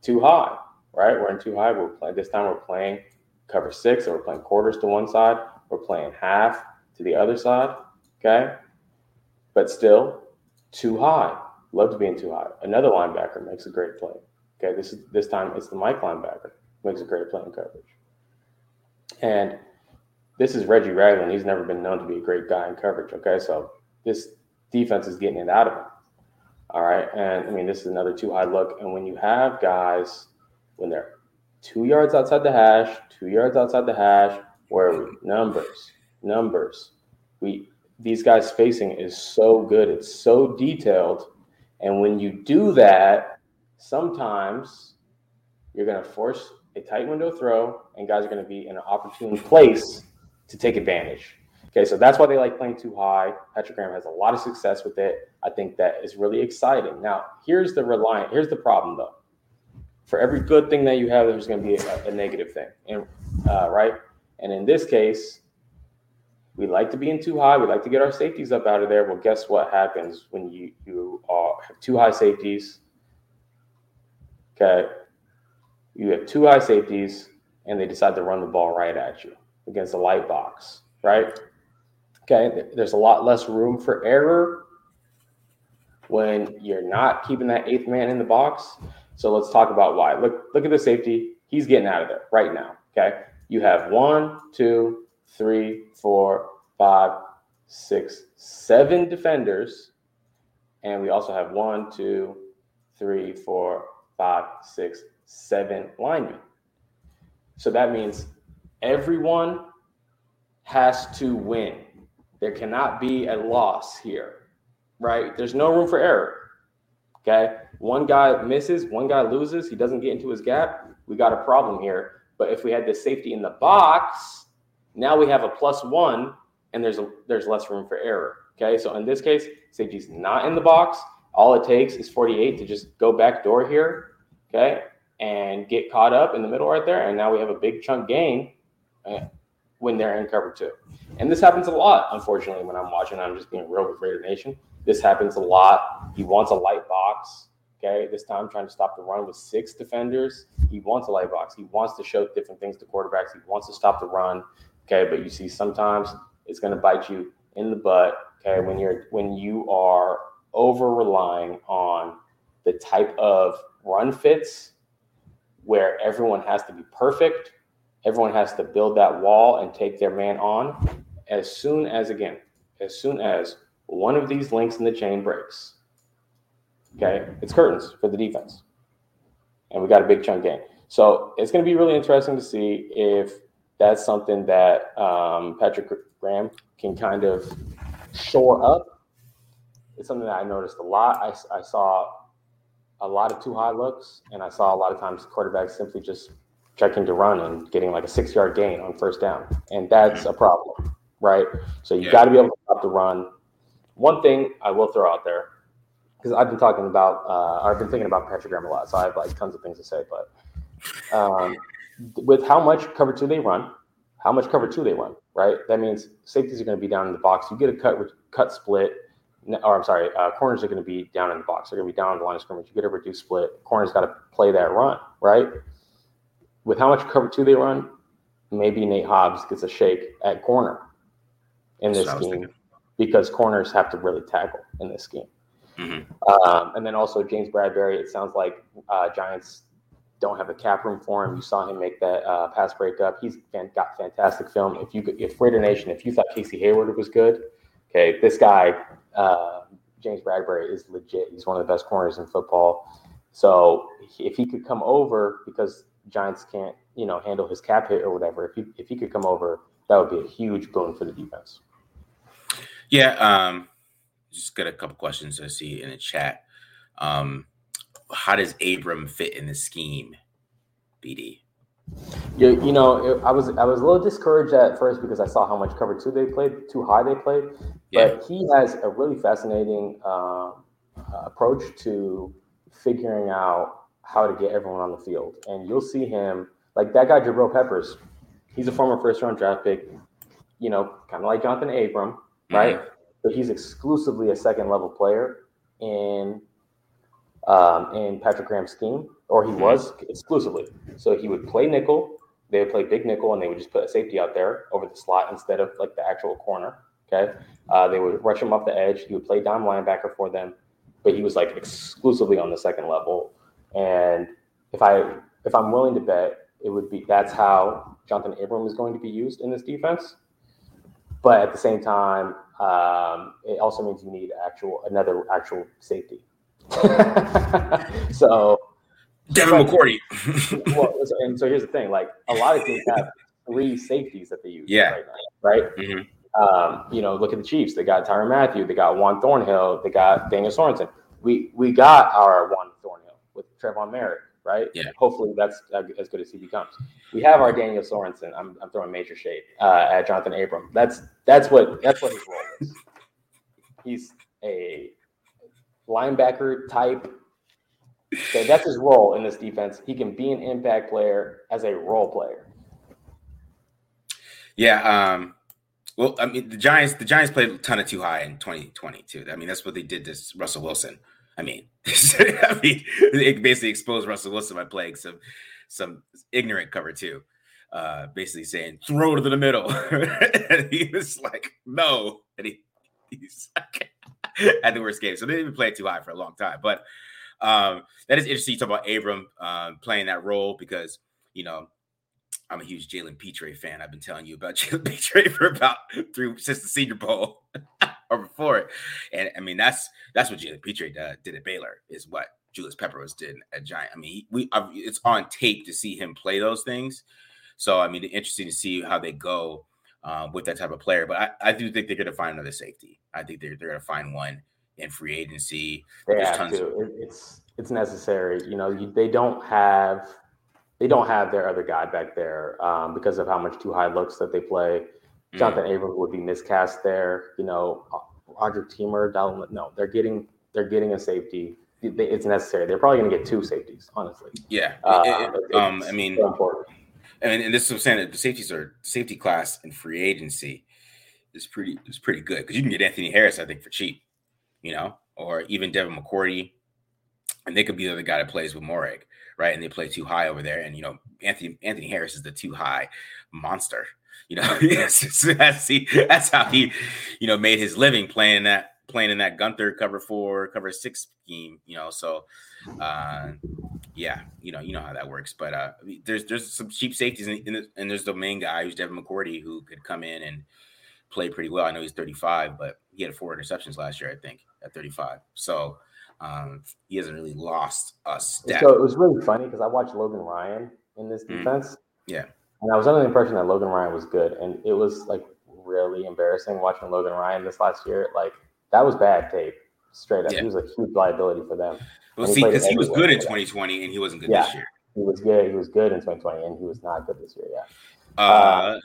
too high, right? We're in too high. We're playing this time. We're playing cover six, and we're playing quarters to one side. We're playing half to the other side. Okay, but still too high. Love to be too high. Another linebacker makes a great play. Okay, this is this time it's the Mike linebacker makes a great play in coverage. And this is Reggie Ragland. He's never been known to be a great guy in coverage. Okay, so this defense is getting it out of him. All right. And I mean, this is another too high look. And when you have guys, when they're two yards outside the hash, two yards outside the hash, where are we? Numbers, numbers. We these guys spacing is so good. It's so detailed. And when you do that, sometimes you're going to force a tight window throw, and guys are going to be in an opportune place to take advantage. Okay, so that's why they like playing too high. Patrick Graham has a lot of success with it. I think that is really exciting. Now, here's the reliant. Here's the problem, though. For every good thing that you have, there's going to be a, a negative thing, and uh, right. And in this case, we like to be in too high. We like to get our safeties up out of there. Well, guess what happens when you you are, have too high safeties? Okay, you have two high safeties, and they decide to run the ball right at you against the light box, right? Okay, there's a lot less room for error when you're not keeping that eighth man in the box. So let's talk about why. Look, look at the safety. He's getting out of there right now. Okay. You have one, two, three, four, five, six, seven defenders. And we also have one, two, three, four, five, six, seven linemen. So that means everyone has to win. There cannot be a loss here, right? There's no room for error. Okay. One guy misses, one guy loses, he doesn't get into his gap. We got a problem here. But if we had the safety in the box, now we have a plus one and there's a, there's less room for error. Okay. So in this case, safety's not in the box. All it takes is 48 to just go back door here. Okay. And get caught up in the middle right there. And now we have a big chunk gain uh, when they're in cover two. And this happens a lot, unfortunately, when I'm watching. I'm just being real with Raider Nation. This happens a lot. He wants a light box. Okay, this time trying to stop the run with six defenders. He wants a light box. He wants to show different things to quarterbacks. He wants to stop the run. Okay, but you see sometimes it's going to bite you in the butt. Okay, when you're when you are over relying on the type of run fits where everyone has to be perfect Everyone has to build that wall and take their man on. As soon as, again, as soon as one of these links in the chain breaks, okay, it's curtains for the defense. And we got a big chunk gain. So it's going to be really interesting to see if that's something that um, Patrick Graham can kind of shore up. It's something that I noticed a lot. I, I saw a lot of too high looks, and I saw a lot of times quarterbacks simply just checking to run and getting like a six yard gain on first down. And that's a problem, right? So you yeah. got to be able to stop the run. One thing I will throw out there, because I've been talking about, uh, I've been thinking about Patrick Graham a lot, so I have like tons of things to say. But um, with how much cover two they run, how much cover two they run, right? That means safeties are going to be down in the box. You get a cut cut split, or I'm sorry, uh, corners are going to be down in the box. They're going to be down on the line of scrimmage. You get a reduced split. Corners got to play that run, right? with how much cover two they run, maybe Nate Hobbs gets a shake at corner in this scheme because corners have to really tackle in this scheme. Mm-hmm. Um, and then also James Bradberry. it sounds like uh, Giants don't have a cap room for him. You saw him make that uh, pass breakup. He's got fantastic film. If you if Raider Nation, if you thought Casey Hayward was good, okay, this guy uh, James Bradberry is legit. He's one of the best corners in football. So if he could come over because Giants can't, you know, handle his cap hit or whatever, if he if he could come over, that would be a huge boon for the defense. Yeah, um, just got a couple questions I see in the chat. Um, how does Abram fit in the scheme? BD? You, you know, I was I was a little discouraged at first because I saw how much cover two they played, too high they played. Yeah. But he has a really fascinating uh, approach to figuring out how to get everyone on the field, and you'll see him like that guy Jabril Peppers. He's a former first round draft pick. You know, kind of like Johnathan Abram, right? But he's exclusively a second level player in um, in Patrick Graham's scheme, or he Mhm. was exclusively. So he would play nickel. They would play big nickel, and they would just put a safety out there over the slot instead of like the actual corner. Okay, uh, they would rush him off the edge. He would play dime linebacker for them, but he was like exclusively on the second level. And if I if I'm willing to bet, it would be that's how Johnathan Abram is going to be used in this defense. But at the same time, um, it also means you need actual another actual safety. <laughs> so, Devin McCourty. <laughs> well, and so here's the thing: like a lot of teams have three safeties that they use Yeah. right now, right? Mhm. Um, you know, look at the Chiefs. They got Tyron Matthew. They got Juan Thornhill. They got Daniel Sorensen. We we got our Juan Thornhill with Tre'von Moehrig, right? Yeah. Hopefully that's as good as he becomes. We have our Daniel Sorensen. I'm, I'm throwing major shade uh, at Johnathan Abram. That's that's what that's what his role is. He's a linebacker type. That's his role in this defense. He can be an impact player as a role player. Yeah. Um, well, I mean, the Giants, the Giants played a ton of too high in 2022. I mean, that's what they did to Russell Wilson. I mean, <laughs> I mean, it basically exposed Russell Wilson by playing some some ignorant cover two. Uh, basically saying throw to the middle, <laughs> and he was like, no, and he he's <laughs> at the worst game. So they didn't play it too high for a long time. But um, that is interesting. You talk about Abram um, playing that role because you know I'm a huge Jalen Pitre fan. I've been telling you about <laughs> Jalen Pitre for about three since the Senior Bowl <laughs> or before it. And I mean, that's that's what Jalen Pitre did, did at Baylor. Is what Julius Peppers did at Giant. I mean, we it's on tape to see him play those things. So I mean, interesting to see how they go um, with that type of player. But I, I do think they're going to find another safety. I think they're they're going to find one in free agency. They There's have tons to. It, it's it's necessary. You know, you, they don't have they don't have their other guy back there um, because of how much too high looks that they play. Mm. Johnathan Abrams would be miscast there. You know, Roger Teamer, Dalvin. No, they're getting they're getting a safety. It's necessary. They're probably going to get two safeties, honestly. Yeah. Uh, It- it- um, I mean, so important. And, and this is what I'm saying the safeties are safety class in free agency is pretty is pretty good because you can get Anthony Harris, I think, for cheap, you know, or even Devin McCourty, and they could be the other guy that plays with Moehrig, right? And they play too high over there, and you know, Anthony Anthony Harris is the too high monster, you know. <laughs> that's he, that's how he, you know, made his living playing that playing in that Gunther cover four, cover six scheme, you know. So, uh, yeah, you know, you know how that works. But uh, there's there's some cheap safeties, in, in the, and there's the main guy who's Devin McCourty who could come in and play pretty well. I know he's 35, but he had four interceptions last year, I think, at 35. So um, he hasn't really lost a step. So it was really funny because I watched Logan Ryan in this Mhm. defense. Yeah. And I was under the impression that Logan Ryan was good. And it was like really embarrassing watching Logan Ryan this last year. Like that was bad tape. Straight up. Yeah. He was a huge liability for them. well, and see, because he was good in 2020 and he wasn't good Yeah. this year. He was good. He was good in 2020 and he was not good this year. Yeah. Uh,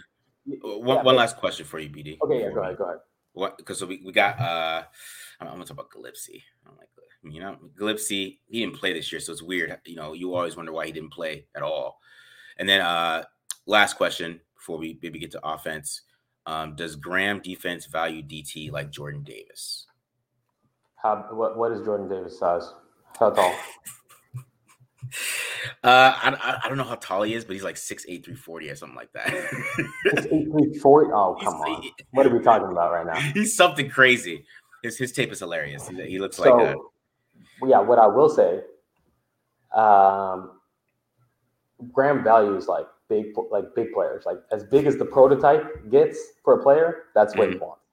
Y- one, yeah, one last question for you, BD. Okay, yeah, go ahead, go ahead. What? Because so we, we got uh, I'm, I'm gonna talk about Galipsy. I'm like, you know, Galipsy. He didn't play this year, so it's weird. You know, you always wonder why he didn't play at all. And then uh, last question before we maybe get to offense. Um, does Graham defense value DT like Jordan Davis? How what what is Jordan Davis size? How tall? <laughs> Uh, I, I, don't know how tall he is, but he's like 6'8", 340 or something like that. It's eight feet forty. Oh <laughs> He's- come on. What are we talking about right now? He's something crazy. His his tape is hilarious. He, he looks So, like a yeah, what I will say, um, Graham values like big, like big players, like as big as the prototype gets for a player. That's what he wants.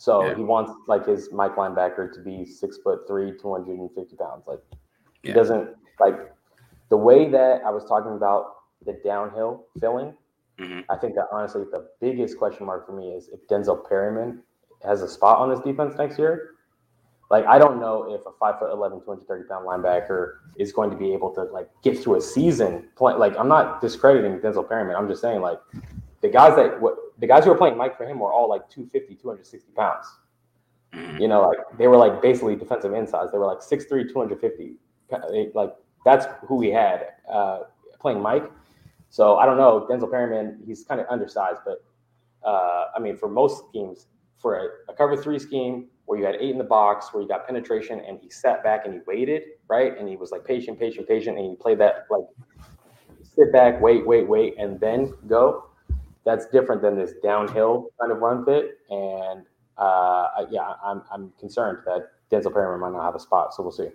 So Yeah. he wants like his Mike linebacker to be six foot three, two hundred and fifty pounds. Like he Yeah. doesn't like the way that I was talking about the downhill filling. Mhm. I think that honestly, the biggest question mark for me is if Denzel Perryman has a spot on this defense next year. Like I don't know if a five foot 11, 230 pound linebacker is going to be able to like get through a season. Play, like I'm not discrediting Denzel Perryman. I'm just saying like the guys that what the guys who were playing Mike for him were all like 250, 260 pounds. Mhm. You know, like they were like basically defensive insides. They were like 6'3", 250. Like that's who we had uh, playing Mike. So I don't know. Denzel Perryman, he's kind of undersized, but uh, I mean, for most schemes, for a, a cover three scheme where you had eight in the box, where you got penetration, and he sat back and he waited, right, and he was like patient, patient, patient, and he played that like sit back, wait, wait, wait, and then go. That's different than this downhill kind of run fit, and uh, I- yeah, I'm I'm concerned that Denzel Perryman might not have a spot, so we'll see.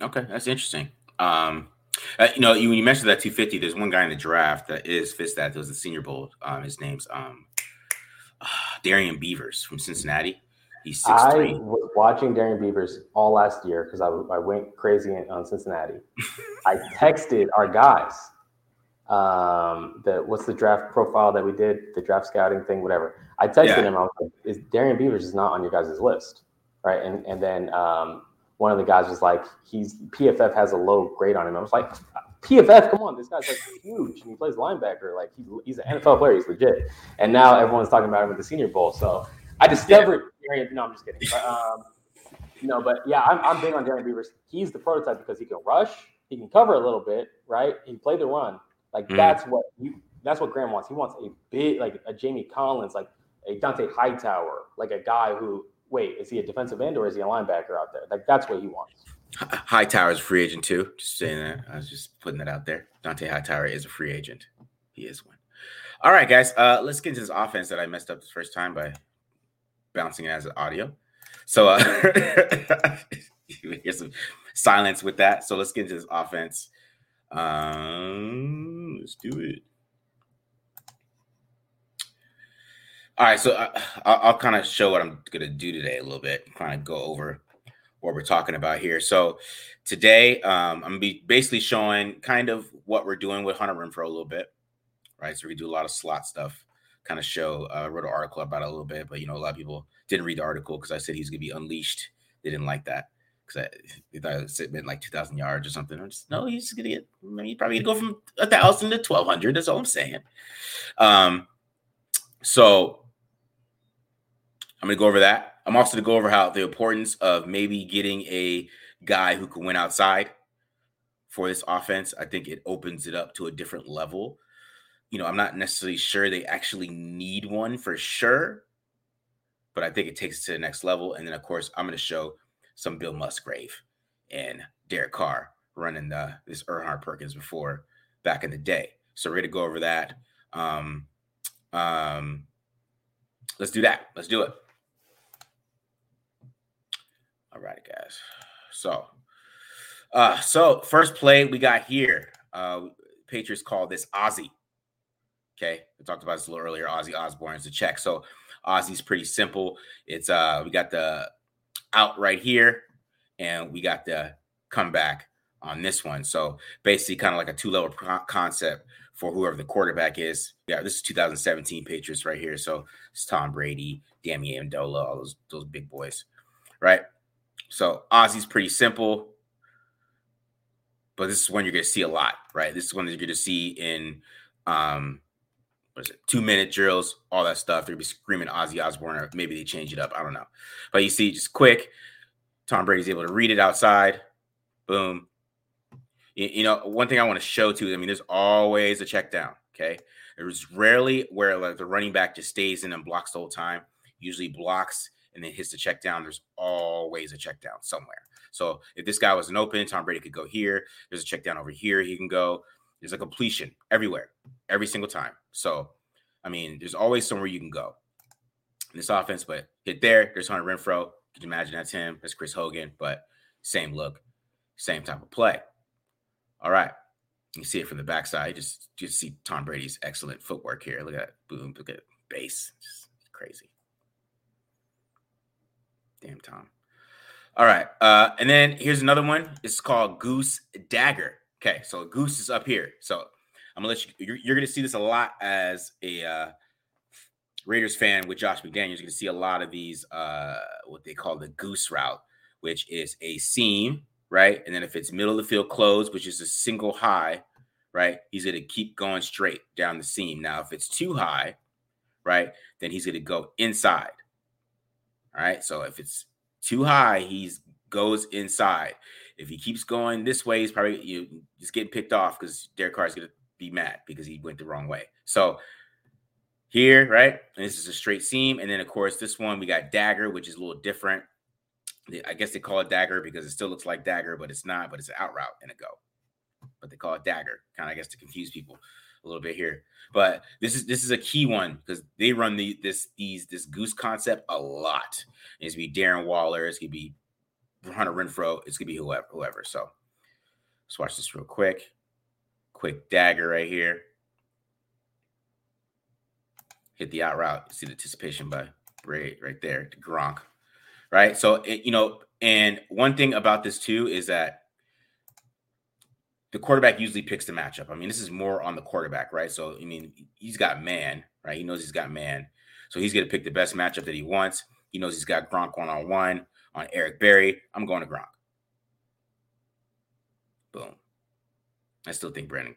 Okay, that's interesting. Um, uh, you know, you, when you mentioned that 250, there's one guy in the draft that is fits that. That was the Senior Bowl. Um, his name's um, <sighs> Darrian Beavers from Cincinnati. He's six I was watching Darrian Beavers all last year because I, I went crazy on Cincinnati. <laughs> I texted our guys, um, the what's the draft profile that we did, the draft scouting thing, whatever. I texted Yeah. him. I was like, "Is Darrian Beavers is not on your guys' list, right?" And and then um, one of the guys was like, "He's PFF has a low grade on him." I was like, "PFF, come on, this guy's like huge and he plays linebacker. Like he, he's an NFL player. He's legit." And now everyone's talking about him at the Senior Bowl. So I discovered Darrian. No, I'm just kidding. But, um, no, but yeah, I'm, I'm big on Darrian Beavers. He's the prototype because he can rush, he can cover a little bit, right? He can play the run. Like Mhm. that's what you. That's what Graham wants. He wants a big, like a Jamie Collins, like a Dont'a Hightower, like a guy who. Wait, is he a defensive end or is he a linebacker out there? Like that's what he wants. Hightower's a free agent too. Just saying that. I was just putting that out there. Dont'a Hightower is a free agent. He is one. All right, guys. Uh, let's get into this offense that I messed up the first time by bouncing it as an audio. So uh, <laughs> hear some silence with that. So let's get into this offense. Um, let's do it. All right, so I, I'll, kind of show what I'm going to do today a little bit, kind of go over what we're talking about here. So today, um, I'm gonna be basically showing kind of what we're doing with Hunter Renfrow a little bit, right? So we do a lot of slot stuff, kind of show. Uh, I wrote an article about it a little bit, but you know, a lot of people didn't read the article because I said he's gonna be unleashed. They didn't like that because they thought it meant like 2,000 yards or something. I'm just no, he's gonna get. I mean, he's probably gonna go from a thousand to 1,200. That's all I'm saying. Um, so I'm going to go over that. I'm also going to go over how the importance of maybe getting a guy who can win outside for this offense. I think it opens it up to a different level. You know, I'm not necessarily sure they actually need one for sure, but I think it takes it to the next level. And then, of course, I'm going to show some Bill Musgrave and Derek Carr running the this Erhardt Perkins before back in the day. So we're to go over that. Um, um, let's do that. Let's do it. All right, guys. So, uh, so first play we got here. Uh, Patriots call this Ozzy. Okay, we talked about this a little earlier. Ozzy Osbourne is a check. So Ozzy's pretty simple. It's uh, we got the out right here, and we got the comeback on this one. So basically, kind of like a two level concept for whoever the quarterback is. Yeah, this is 2017 Patriots right here. So it's Tom Brady, Danny Amendola, all those those big boys, right? So Ozzy's pretty simple, but this is one you're going to see a lot, right? This is one that you're going to see in um, what is it, two minute drills, all that stuff. Gonna be screaming Ozzy Osbourne, or maybe they change it up. I don't know, but you see, just quick. Tom Brady's able to read it outside. Boom. You, you know, one thing I want to show too. I mean, there's always a check down. Okay, there's rarely where like the running back just stays in and blocks the whole time. Usually blocks and then hits the check down. There's always a check down somewhere. So if this guy wasn't open, Tom Brady could go here. There's a check down over here. He can go. There's a completion everywhere, every single time. So, I mean, there's always somewhere you can go in this offense. But hit there. There's Hunter Renfrow. You can imagine that's him. That's Chris Hogan. But same look, same type of play. All right. You see it from the backside. Just just see Tom Brady's excellent footwork here. Look at that. Boom. Look at base. Just crazy. Damn Tom. All right. Uh, and then here's another one. It's called Goose Dagger. Okay, so Goose is up here. So I'm gonna let you. You're, you're gonna see this a lot as a uh, Raiders fan with Josh McDaniels. You're gonna see a lot of these uh, what they call the Goose route, which is a seam, right? And then if it's middle of the field closed, which is a single high, right? He's to keep going straight down the seam. Now, if it's too high, right, then he's to go inside. All right. So if it's too high, he's goes inside. If he keeps going this way, he's probably you just getting picked off because Derek Carr is going to be mad because he went the wrong way. So here, right, and this is a straight seam, and then of course this one we got dagger, which is a little different. I guess they call it dagger because it still looks like dagger, but it's not. But it's an out route and a go. But they call it dagger, kind of I guess to confuse people a little bit here. But this is this is a key one because they run the this these this goose concept a lot. It's gonna be Darren Waller, it's gonna be Hunter Renfrow. it's gonna be whoever, whoever. So let's watch this real quick. Quick dagger right here. Hit the out route. See the anticipation by Bray right there, Gronk. Right. So it, you know, and one thing about this too is that the quarterback usually picks the matchup. I mean, this is more on the quarterback, right? So, I mean, he's got man, right? He knows he's got man. So he's going to pick the best matchup that he wants. He knows he's got Gronk one on one on Eric Berry. I'm going to Gronk. Boom. I still think Brandin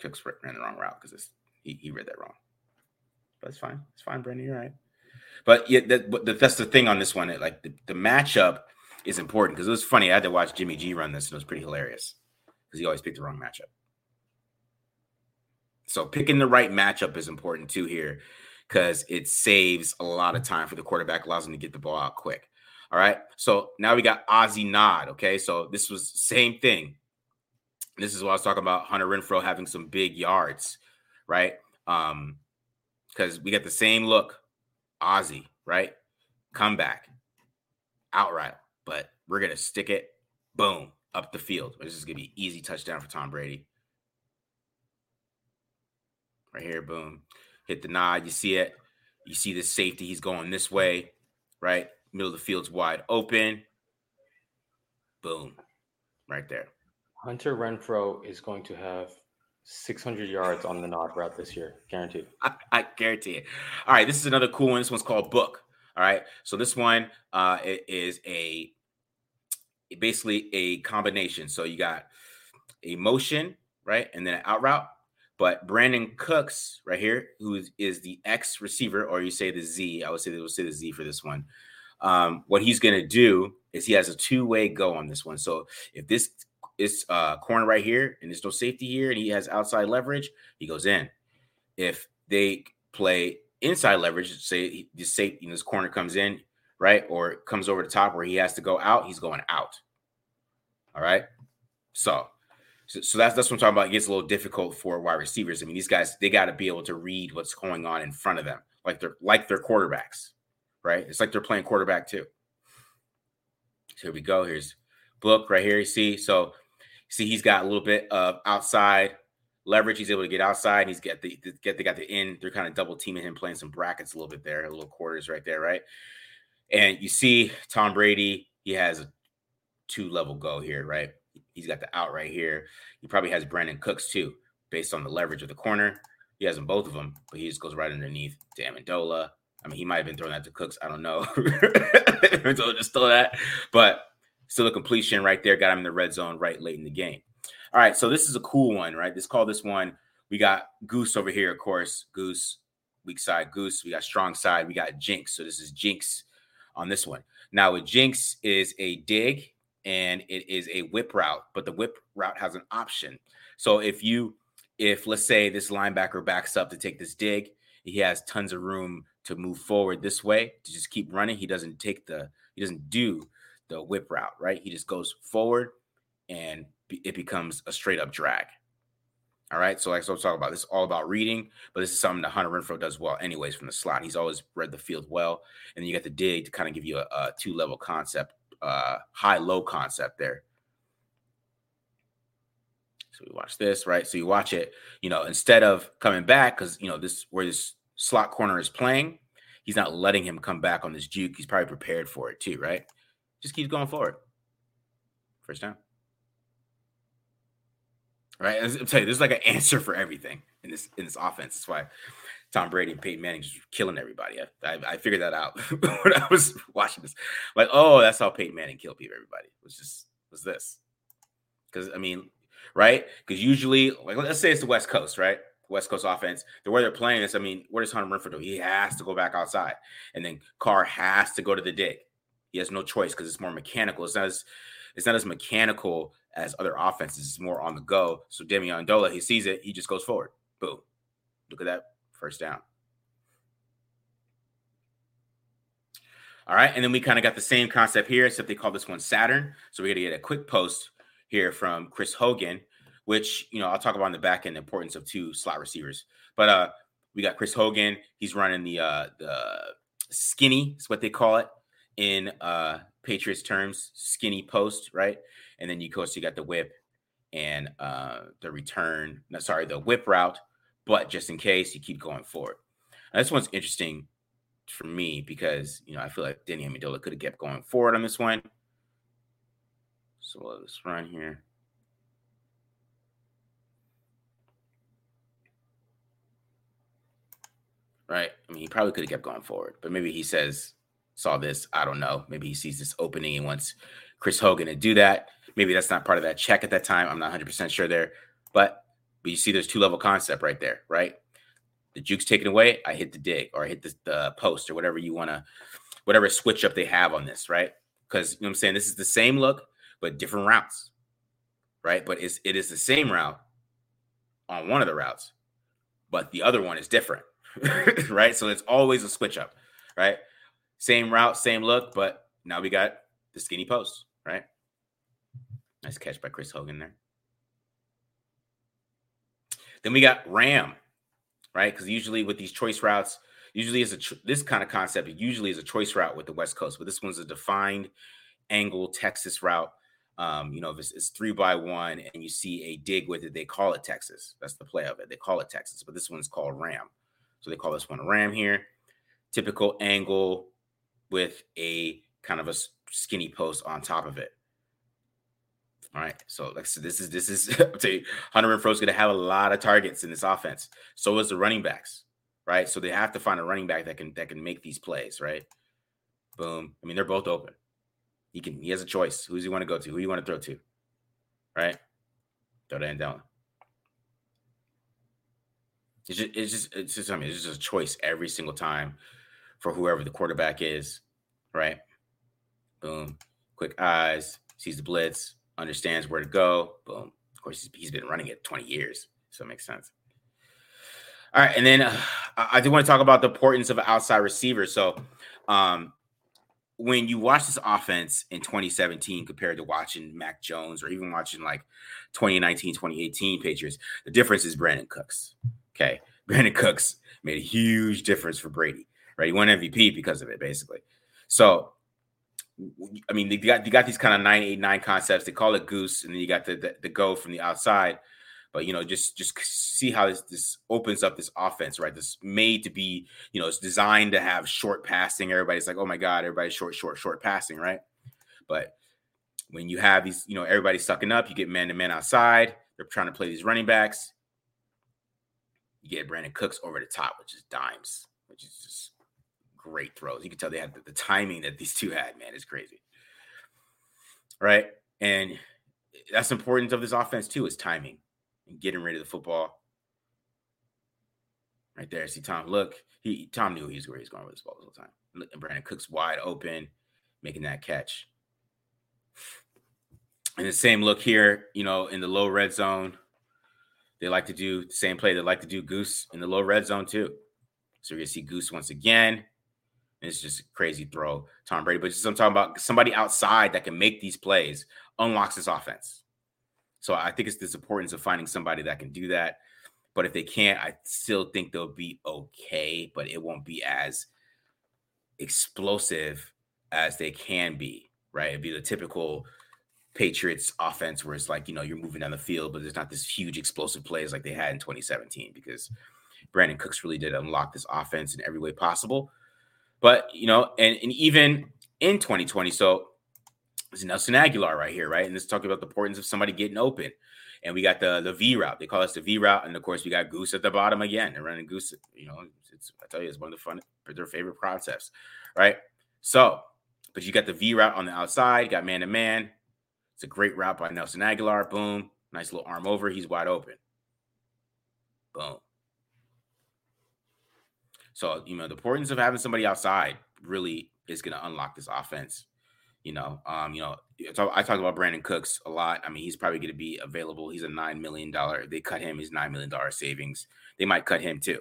Cooks ran the wrong route because he, he read that wrong. But it's fine. It's fine, Brandin. You're right. But yeah, that, but that's the thing on this one. Like the, the matchup is important because it was funny. I had to watch Jimmy G run this and it was pretty hilarious because he always picked the wrong matchup. So picking the right matchup is important too here because it saves a lot of time for the quarterback, allows him to get the ball out quick. All right. So now we got Ozzie Nod. Okay. So this was same thing. This is what I was talking about Hunter Renfrow having some big yards, right? Um, because we get the same look, Ozzie, right? Comeback, outright, but we're gonna stick it, boom, up the field. This is to be easy touchdown for Tom Brady. Right here, boom. Hit the nod. You see it. You see the safety. He's going this way, right? Middle of the field's wide open. Boom. Right there. Hunter Renfrow is going to have 600 yards on the nod route this year, guaranteed. I, <laughs> I, guarantee it. All right, this is another cool one. This one's called Book. All right, so this one uh, is a basically a combination. So you got a motion, right? And then an out route. But Brandin Cooks, right here, who is, is the X receiver, or you say the Z, I would say they will say the Z for this one. Um, what he's going to do is he has a two way go on this one. So if this is uh, corner right here and there's no safety here and he has outside leverage, he goes in. If they play inside leverage, say this safety, you know, this corner comes in, right? Or comes over the top where he has to go out, he's going out. All right. So, so, so that's that's what I'm talking about. It gets a little difficult for wide receivers. I mean, these guys they got to be able to read what's going on in front of them, like they're like they're quarterbacks, right? It's like they're playing quarterback too. So here we go. Here's book right here. You see, so see he's got a little bit of outside leverage. He's able to get outside. He's get the get they got the in. They're kind of double teaming him, playing some brackets a little bit there, a little quarters right there, right? And you see Tom Brady, he has a two level go here, right? He's got the out right here. He probably has Brandin Cooks too, based on the leverage of the corner. He has them both of them, but he just goes right underneath to Amendola. I mean, he might have been throwing that to Cooks. I don't know. <laughs> so just throw that, but still a completion right there. Got him in the red zone right late in the game. All right, so this is a cool one, right? Let's call this one. We got Goose over here, of course. Goose, weak side, Goose. We got strong side. We got Jinx. So this is Jinx on this one. Now with Jinx is a dig and it is a whip route, but the whip route has an option. So if you, if let's say this linebacker backs up to take this dig, he has tons of room to move forward this way to just keep running. He doesn't take the, he doesn't do the whip route, right? He just goes forward and it becomes a straight up drag. All right. So, like so I'm talking about, this is all about reading, but this is something that Hunter Renfrow does well, anyways, from the slot. He's always read the field well. And then you get the dig to kind of give you a, a two level concept uh, high low concept there. So we watch this, right? So you watch it, you know, instead of coming back, because you know, this where this slot corner is playing, he's not letting him come back on this juke. He's probably prepared for it too, right? Just keeps going forward. First down. Right. I'm telling you, there's like an <laughs> answer for everything in this in this offense. That's why Tom Brady and Peyton Manning just killing everybody. I, I, I figured that out <laughs> when I was watching this. Like, oh, that's how Peyton Manning killed people. Everybody was just was this because I mean, right? Because usually, like, let's say it's the West Coast, right? West Coast offense. The way they're playing is, I mean, what does Hunter Renfrow do? He has to go back outside, and then Carr has to go to the dig. He has no choice because it's more mechanical. It's not as it's not as mechanical as other offenses. It's more on the go. So Danny Amendola, he sees it, he just goes forward. Boom. Look at that first down. All right, and then we kind of got the same concept here, except they call this one Saturn. So we're gonna get a quick post here from Chris Hogan, which you know I'll talk about in the back end the importance of two slot receivers. But uh we got Chris Hogan. He's running the uh the skinny, is what they call it in uh Patriots terms, skinny post, right? And then you course you got the whip and uh the return, no, sorry, the whip route, but just in case you keep going forward. Now, this one's interesting for me because you know I feel like Danny Amendola could have kept going forward on this one. So let's run here. Right. I mean, he probably could have kept going forward, but maybe he says, saw this. I don't know. Maybe he sees this opening and wants Chris Hogan to do that. Maybe that's not part of that check at that time. I'm not 100% sure there. But, but you see, there's two level concept right there, right? The juke's taken away. I hit the dig or I hit the, the post or whatever you want to, whatever switch up they have on this, right? Because, you know what I'm saying? This is the same look, but different routes, right? But it's, it is the same route on one of the routes, but the other one is different, <laughs> right? So it's always a switch up, right? Same route, same look, but now we got the skinny post, right? Nice catch by Chris Hogan there. Then we got Ram, right? Because usually with these choice routes, usually is a tr- this kind of concept. It usually is a choice route with the West Coast, but this one's a defined angle Texas route. Um, you know, if it's, it's, three by one and you see a dig with it, they call it Texas. That's the play of it. They call it Texas, but this one's called Ram. So they call this one a Ram here. Typical angle with a kind of a skinny post on top of it. All right. So like said, this is this is <laughs> tell you, is going to have a lot of targets in this offense. So is the running backs, right? So they have to find a running back that can that can make these plays, right? Boom. I mean, they're both open. He can he has a choice. Who's he want to go to? Who you want to throw to? Right? Throw that down. It's just it's just it's just I mean it's just a choice every single time for whoever the quarterback is, right? Boom. Quick eyes, sees the blitz, understands where to go. Boom. Of course, he's been running it 20 years, so it makes sense. All right, and then uh, I do want to talk about the importance of an outside receiver. So, um, when you watch this offense in 2017 compared to watching Mac Jones or even watching like 2019, 2018 Patriots, the difference is Brandin Cooks. Okay. Brandin Cooks made a huge difference for Brady, right? He won MVP because of it, basically. So I mean, you got you got these kind of nine eight nine concepts. They call it goose, and then you got the, the, the go from the outside. But you know, just just see how this this opens up this offense, right? This made to be, you know, it's designed to have short passing. Everybody's like, oh my god, everybody's short, short, short passing, right? But when you have these, you know, everybody's sucking up, you get man to man outside. They're trying to play these running backs. You get Brandon Cooks over the top, which is dimes, which is just great throws. You can tell they had the, the timing that these <laughs> two had, man, is crazy. Right. And that's important of this offense too, is timing and getting rid of the football. Right there. See Tom, look, he Tom knew he was where he's going with this ball the whole time. And Brandin Cooks wide open, making that catch. And the same look here, you know, in the low red zone. They like to do the same play. They like to do Goose in the low red zone too. So you're gonna see Goose once again. It's just a crazy throw, Tom Brady. But just I'm talking about somebody outside that can make these plays, unlocks this offense. So I think it's this importance of finding somebody that can do that. But if they can't, I still think they'll be okay, but it won't be as explosive as they can be, right? It'd be the typical Patriots offense where it's like, you know, you're moving down the field, but there's not this huge explosive plays like they had in 2017 because Brandin Cooks really did unlock this offense in every way possible. But you know, and, and even in 2020, so is Nelson Agholor right here, right? And this talking about the importance of somebody getting open. And we got the the V route. They call us the V route, and of course we got Goose at the bottom again. They're running Goose. You know, it's I tell you, it's one of the fun their favorite concepts, right? So, but you got the V route on the outside. got man to man. It's a great route by Nelson Agholor. Boom, nice little arm over. He's wide open. Boom. So, you know, the importance of having somebody outside really is going to unlock this offense. You know, um, you know, I talk about Brandin Cooks a lot. I mean, he's probably going to be available. He's a nine million dollar. They cut him. He's nine million dollar savings. They might cut him too.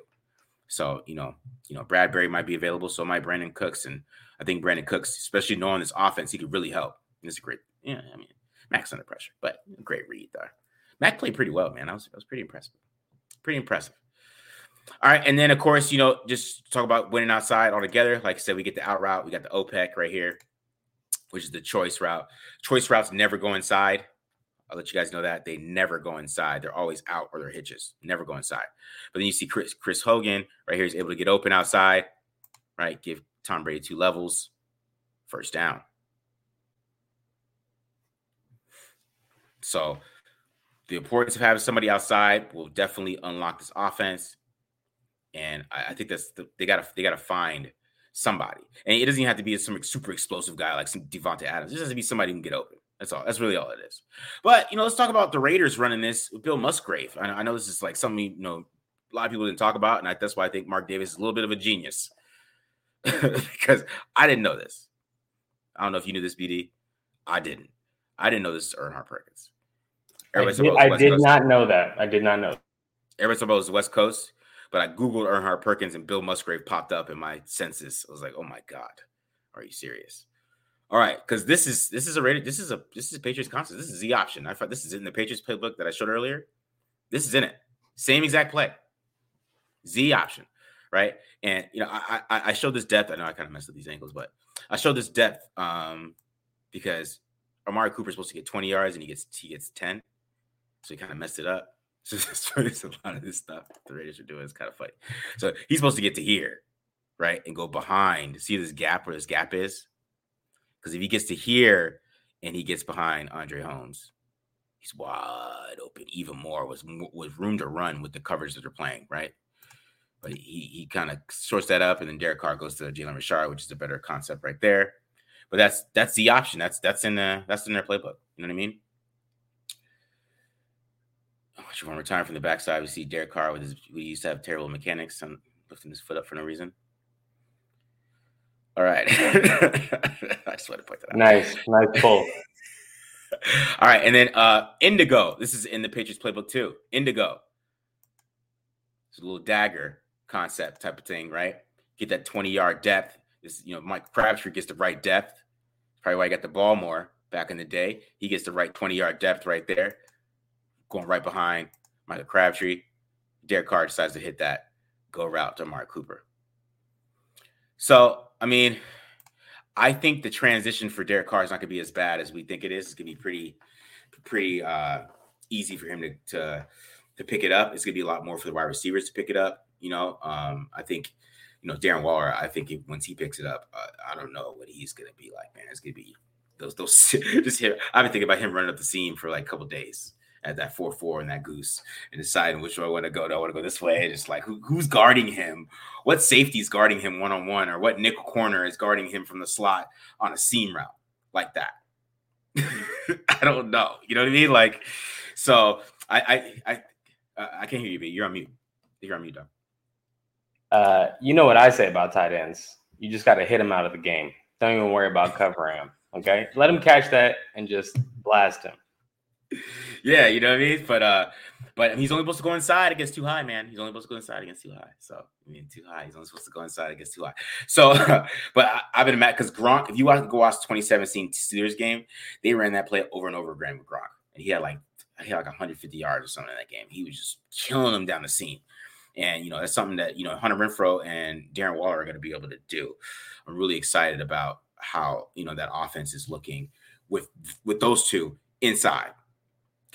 So, you know, you know, Bradberry might be available. So might Brandin Cooks, and I think Brandin Cooks, especially knowing this offense, he could really help. And it's great. Yeah, I mean, Mac's under pressure, but great read there. Mac played pretty well, man. I was I was pretty impressed. Pretty impressive. All right, and then of course, you know, just talk about winning outside altogether. Like I said, we get the out route, we got the OPEC right here, which is the choice route. Choice routes never go inside. I'll let you guys know that they never go inside. They're always out or they're hitches, never go inside. But then you see Chris Chris Hogan right here is able to get open outside, right? Give Tom Brady two levels, first down. So the importance of having somebody outside will definitely unlock this offense. And I, I think that's the, they gotta they gotta find somebody. And it doesn't even have to be some super explosive guy like some Davante Adams. It just has to be somebody who can get open. That's all. That's really all it is. But you know, let's talk about the Raiders running this with Bill Musgrave. I, I know this is like something you know a lot of people didn't talk about, and I, that's why I think Mark Davis is a little bit of a genius <laughs> because I didn't know this. I don't know if you knew this, BD. I didn't. I didn't know this is Erhardt Perkins. I did, I did not know that. I did not know. Everybody thought it was West Coast, but I googled Erhardt Perkins and Bill Musgrave popped up in my senses. I was like, "Oh my god, are you serious?" All right, because this is this is a rated this is a this is a Patriots concept. This is the option. I thought this is in the Patriots playbook that I showed earlier. This is in it. Same exact play. Z option, right? And you know, I I, I showed this depth. I know I kind of messed up these angles, but I showed this depth um because Amari Cooper's supposed to get 20 yards and he gets he gets 10. So he kind of messed it up. <laughs> So there's a lot of this stuff the Raiders are doing. It's kind of funny. So he's supposed to get to here, right? And go behind. See this gap where this gap is? Because if he gets to here and he gets behind Andre Holmes, he's wide open even more with, with room to run with the coverage that they're playing, right? But he he kind of sorts that up, and then Derek Carr goes to Jalen Richard, which is a better concept right there. But that's that's the option. That's that's in the that's in their playbook. You know what I mean? You want from the backside? We see Derek Carr with his. We used to have terrible mechanics and lifting his foot up for no reason. All right. <laughs> I just want to point that out. Nice, nice pull. <laughs> All right, and then uh Indigo. This is in the Patriots playbook too. Indigo. It's a little dagger concept type of thing, right? Get that 20 yard depth. This, you know, Mike Crabtree gets the right depth. Probably why I got the ball more back in the day. He gets the right 20 yard depth right there, going right behind Michael Crabtree. Derek Carr decides to hit that go route to Mark Cooper. So I mean, I think the transition for Derek Carr is not going to be as bad as we think it is. It's going to be pretty, pretty uh, easy for him to, to to pick it up. It's going to be a lot more for the wide receivers to pick it up. You know, um, I think, you know, Darren Waller. I think if, once he picks it up, uh, I don't know what he's going to be like. Man, it's going to be those those <laughs> just here. I've been thinking about him running up the seam for like a couple days at that four four and that goose and deciding which way I want to go. Do I want to go this way? It's like who, who's guarding him? What safety is guarding him one on one, or what nickel corner is guarding him from the slot on a seam route like that? <laughs> I don't know. You know what I mean? Like, so I I I I can't hear you, B. You're on mute. You're on mute, dog. Uh, you know what I say about tight ends? You just got to hit him out of the game. Don't even worry about covering him. Okay, let him catch that and just blast him yeah, you know what I mean. But uh, but he's only supposed to go inside against too high, man. He's only supposed to go inside against too high. So I mean, too high. He's only supposed to go inside against too high. So, <laughs> but I, have been mad because Gronk. If you want to go watch the 2017 Steelers game, they ran that play over and over again with Gronk, and he had like he had like 150 yards or something in that game. He was just killing them down the seam. And you know that's something that you know Hunter Renfrow and Darren Waller are going to be able to do. I'm really excited about how you know that offense is looking with with those two inside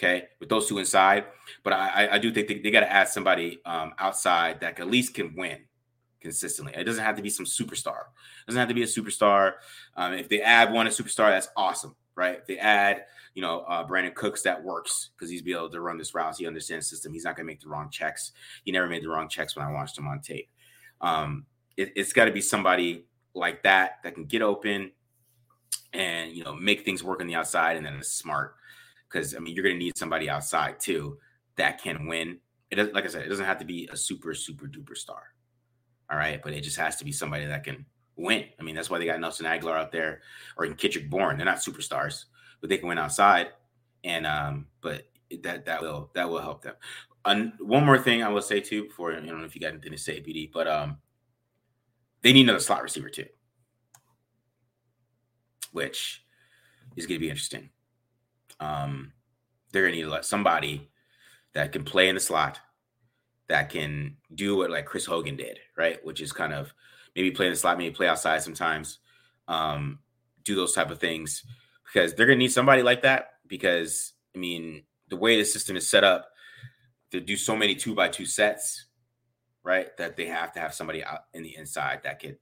okay, with those two inside. But I, I do think they, they got to add somebody um, outside that at least can win consistently. It doesn't have to be some superstar. It doesn't have to be a superstar. Um, if they add one a superstar, that's awesome. right? If they add, you know, uh, Brandin Cooks, that works because he's be able to run this route. He understands system. He's not going to make the wrong checks. He never made the wrong checks when I watched him on tape. Um, it, it's got to be somebody like that that can get open and you know make things work on the outside, and then is smart because I mean you're going to need somebody outside too that can win. It doesn't, like I said, it doesn't have to be a super super duper star. All right, but it just has to be somebody that can win. I mean, that's why they got Nelson Agholor out there or in Kendrick Bourne. They're not superstars, but they can win outside. And um, but that that will that will help them. And one more thing I will say too before I don't know if you got anything to say, BD, but um, they need another slot receiver too, which is going to be interesting. Um, they're to need to let somebody that can play in the slot, that can do what like Chris Hogan did, right? Which is kind of maybe play in the slot, maybe play outside sometimes, um, do those type of things because they're to need somebody like that. Because I mean, the way the system is set up, to do so many two by two sets, right? That they have to have somebody out in the inside that could